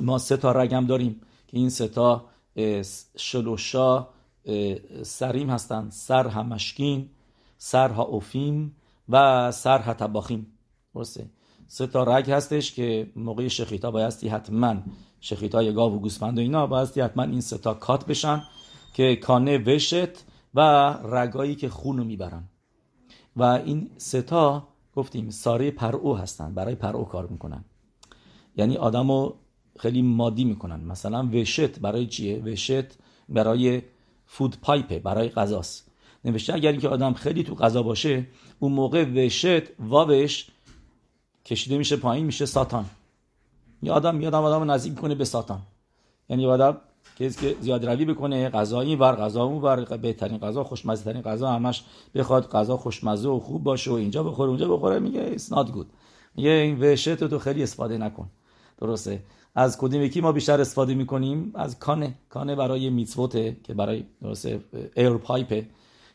ما سه تا رگم داریم که این سه تا شلوشا سریم هستن. سر همشکین سر ها اوفیم و سر ها تباخیم سه تا رگ هستش که موقع شخیتا بایستی حتما شخیتا گاو و گوسفند و اینا بایستی حتما این سه تا کات بشن که کانه وشت و رگایی که خونو می‌برن. و این سه تا گفتیم ساره پرعو هستن برای پرعو کار می‌کنن. یعنی آدمو خیلی مادی می‌کنن. مثلا وشت برای چیه؟ وشت برای فود پایپه برای غذاست. نوشته اگر اینکه آدم خیلی تو غذا باشه اون موقع وشت واوش کشیده میشه پایین میشه ساتان. یه آدم میاد آدم نزدیک کنه به ساتان. یعنی آدم کسی که زیاد روی بکنه غذا این ور غذا اون ور بهترین غذا خوشمزه ترین غذا همش بخواد غذا خوشمزه و خوب باشه و اینجا بخوره اونجا بخوره میگه it's not good. میگه این وشت تو خیلی استفاده نکن. درسته؟ از کدوم یکی ما بیشتر استفاده می‌کنیم؟ از کانه. کانه برای میتسوته که برای درسته ایر پایپه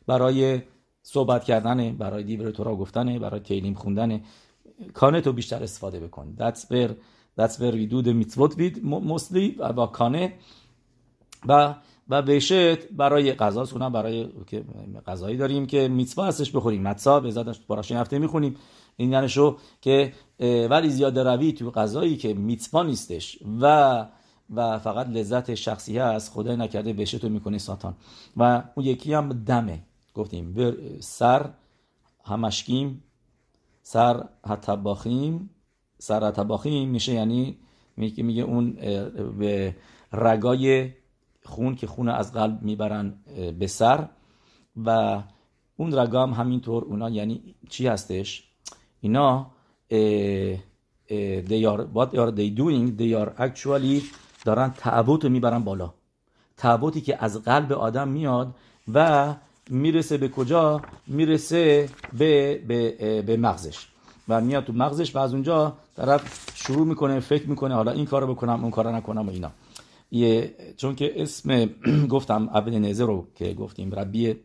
برای صحبت کردنه برای دیور تورا گفتنه برای تیلیم خوندنه. کانه تو بیشتر استفاده بکن. That's where that's where we do the mitzvot with. Mostly و کانه و و وشت برای غذا سونا برای که غذایی داریم که میتوا هستش بخوریم. متسا به ذاتش براش هفته می‌خونیم. این یعنی شو که ولی زیاده روی تو غذایی که میتوا نیستش و و فقط لذت شخصی هست خدای نکرده بشه تو می‌کنی ساتان. و اون یکی هم دمه. گفتیم سر همشکیم سر هتباخیم سر هتباخیم میشه یعنی میگه اون به رگای خون که خون از قلب می‌برن به سر. و اون رگام همینطور اونا یعنی چی هستش؟ اینا they are what are they doing they are actually دارن تعبوت می‌برن بالا. تعبوتی که از قلب آدم میاد و می‌رسه به کجا؟ می‌رسه به, به, به مغزش. و میاد تو مغزش و از اونجا طرف شروع می‌کنه فکر می‌کنه حالا این کارو بکنم اون کارو نکنم و اینا. یه چون که اسم گفتم عبد نظر رو که گفتیم ربی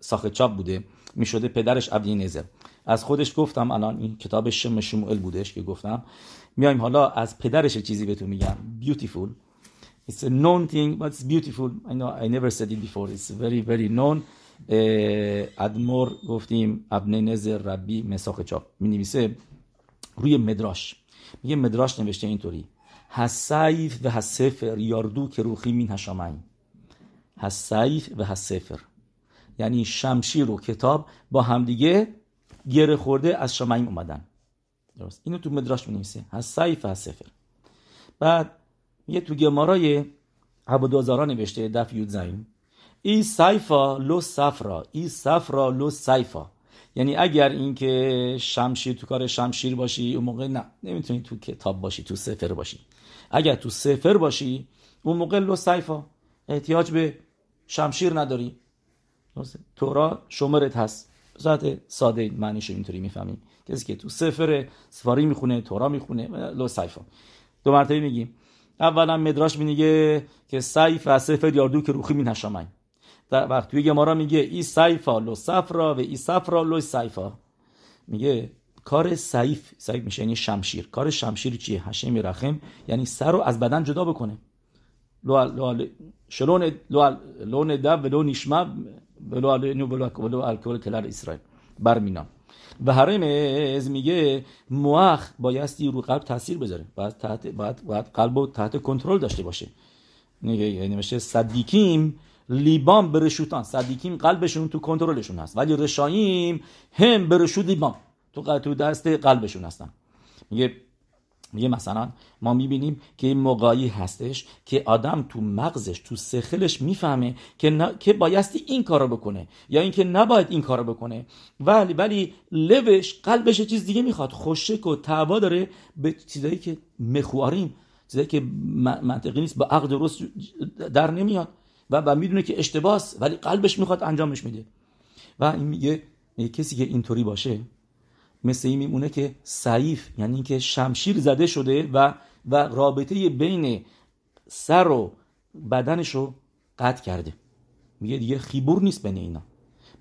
ساخت چاپ بوده می‌شده پدرش عبد نظر از خودش گفتم الان این کتاب شم شموئل بودش که گفتم. میایم حالا از پدرش چیزی بهتون میگم. Beautiful. It's a known thing but it's beautiful. I know I never said it before. It's very very known. ادمور گفتیم ابن نظر ربی مساق چاپ. می نویسه روی مدراش. میگه مدراش نوشته اینطوری. حسیف و حسفر یاردو که روخی مین هشامین حسیف و حسفر یعنی شمشیر و کتاب با همدیگه گره خورده از شمعیم اومدن درست اینو تو مدراش می نویسه حسیف و حسفر بعد یه تو گمارای عبدالزارا نوشته دف یود زین ای سایفا لو سفرا ای سفرا لو سایفا یعنی اگر اینکه شمشیر تو کار شمشیر باشی اون موقع نه نمی‌تونی تو کتاب باشی تو سفر باشی اگر تو سفر باشی اون موقع لو سایفا احتیاج به شمشیر نداری. تورا شمرت هست. ذات ساده معنیش اینطوری می‌فهمی کسی که تو سفر سفاری می‌خونه تورا می‌خونه لو سایفا دو مرتبه میگیم. اولا مدراش میگه که سیف و سفر یاردو که روخی می نشامن. در وقت توی گمارا میگه ای سیفا لو سفرا و ای سفرا لو سیفا میگه کار سیف سیف میشه یعنی شمشیر. کار شمشیر چیه؟ هشم رحم یعنی سر رو از بدن جدا بکنه. لو لو شلون لو لون دب و لو نشما ولو علینو ولو الکل کلر اسرائیل. برمینا و از میگه موخ بایستی رو قلب تاثیر بذاره. باید تحت باید, باید قلب رو تحت کنترل داشته باشه. یعنی میشه صدیکیم لیبام برشوتان صدیکیم قلبشون تو کنترلشون هست. ولی رشاییم هم برشود لیبام تو تو دست قلبشون هستن. میگه میگه مثلا ما می‌بینیم که این موقعی هستش که آدم تو مغزش تو سخلش می‌فهمه که, که بایستی این کارو بکنه یا اینکه نباید این کارو بکنه. ولی ولی لوش قلبش چیز دیگه می‌خواد. خوشک و تعوا داره به چیزایی که مخواریم. چیزایی که منطقی نیست. با عقد درست در نمیاد. و, و می‌دونه که اشتباس ولی قلبش می‌خواد انجامش میده. و این میگه کسی که اینطوری باشه مثل این میمونه که سعیف یعنی اینکه شمشیر زده شده و و رابطه بین سر و بدنش رو قطع کرده. میگه دیگه خیبور نیست بین اینا.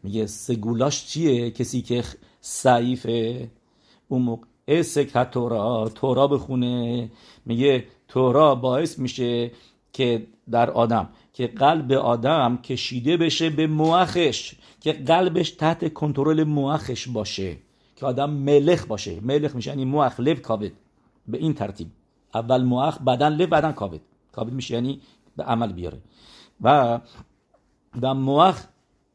میگه سگولاش چیه؟ کسی که سعیفه اون موقع سکت تورا تورا بخونه. میگه تورا باعث میشه که در آدم که قلب آدم کشیده بشه به موخش که قلبش تحت کنترل موخش باشه. که آدم ملخ باشه. ملخ میشه یعنی موخ لب کابد به این ترتیب. اول موخ بدن لب بدن کابد کابد میشه یعنی به عمل بیاره. و و موخ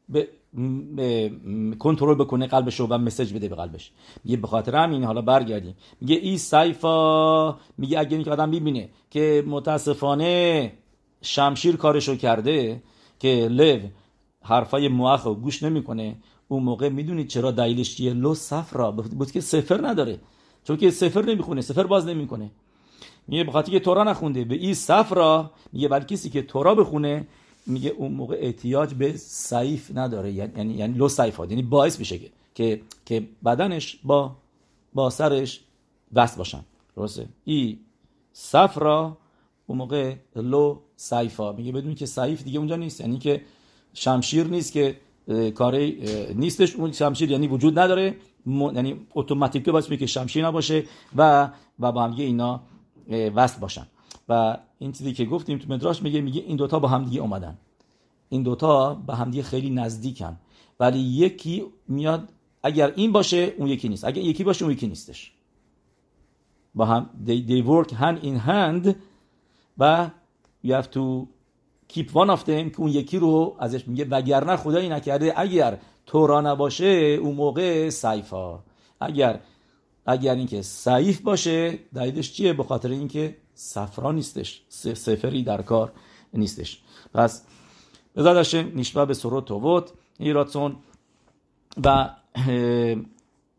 به کنترل بکنه قلبش رو و مسج بده به قلبش. میگه به خاطر همین حالا برگردیم. میگه ای سایفا میگه اگه این آدم می‌بینه که متاسفانه شمشیر کارشو کرده که لو حرفای موخ رو گوش نمی‌کنه اون موقع می‌دونید چرا دلیلش چیه؟ لو صفرا. بود که سفر نداره. چون که سفر نمی‌خونه سفر باز نمی‌کنه. میگه بخاطر که تورا نخونده. به این صفرا میگه بلکه کسی که تورا بخونه میگه اون موقع احتیاج به سیف نداره. یعنی یعنی, یعنی لو سیف یعنی باعث میشه که که بدنش با با سرش وصل باشن. درسته؟ ای صفرا اون موقع لو سیفا میگه بدون که سیف دیگه اونجا نیست. یعنی که شمشیر نیست که کاری نیستش. اون شمشیر یعنی وجود نداره. یعنی اتوماتیک باید که شمشیر نباشه و و با هم اینا وصل باشن. و این چیزی که گفتیم تو مدراش میگه میگه این دوتا با هم دیگه اومدن. این دوتا با هم دیگه خیلی نزدیکن. ولی یکی میاد اگر این باشه اون یکی نیست. اگر یکی باشه اون یکی نیستش. با هم they, they work hand in hand و you have to one of them که اون یکی رو ازش میگه وگرنه خدایی نکرده اگر تورا نباشه اون موقع سیفا اگر اگر اینکه سیف باشه دلیلش چیه؟ به خاطر اینکه صفرا نیستش سفری در کار نیستش. پس بزرد نیشبه به سرو تووت ایراتون و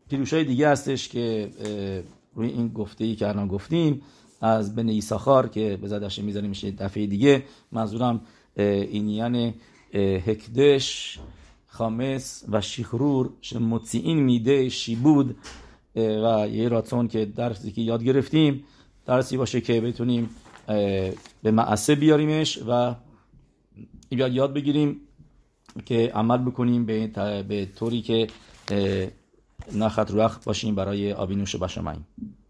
پیروش های دیگه هستش که روی این گفته ای که الان گفتیم از بن ایساخار که به زدش می‌ذاریم میشه دفعه دیگه. منظورم این یعنی هکدش خامس و شیخرور مطیعین میده شیبود و یه راتون که درسی که یاد گرفتیم. درسی باشه که بتونیم به معصه بیاریمش و یاد بگیریم که عمل بکنیم به, به طوری که نخط روخ باشیم برای آبینوش بشماییم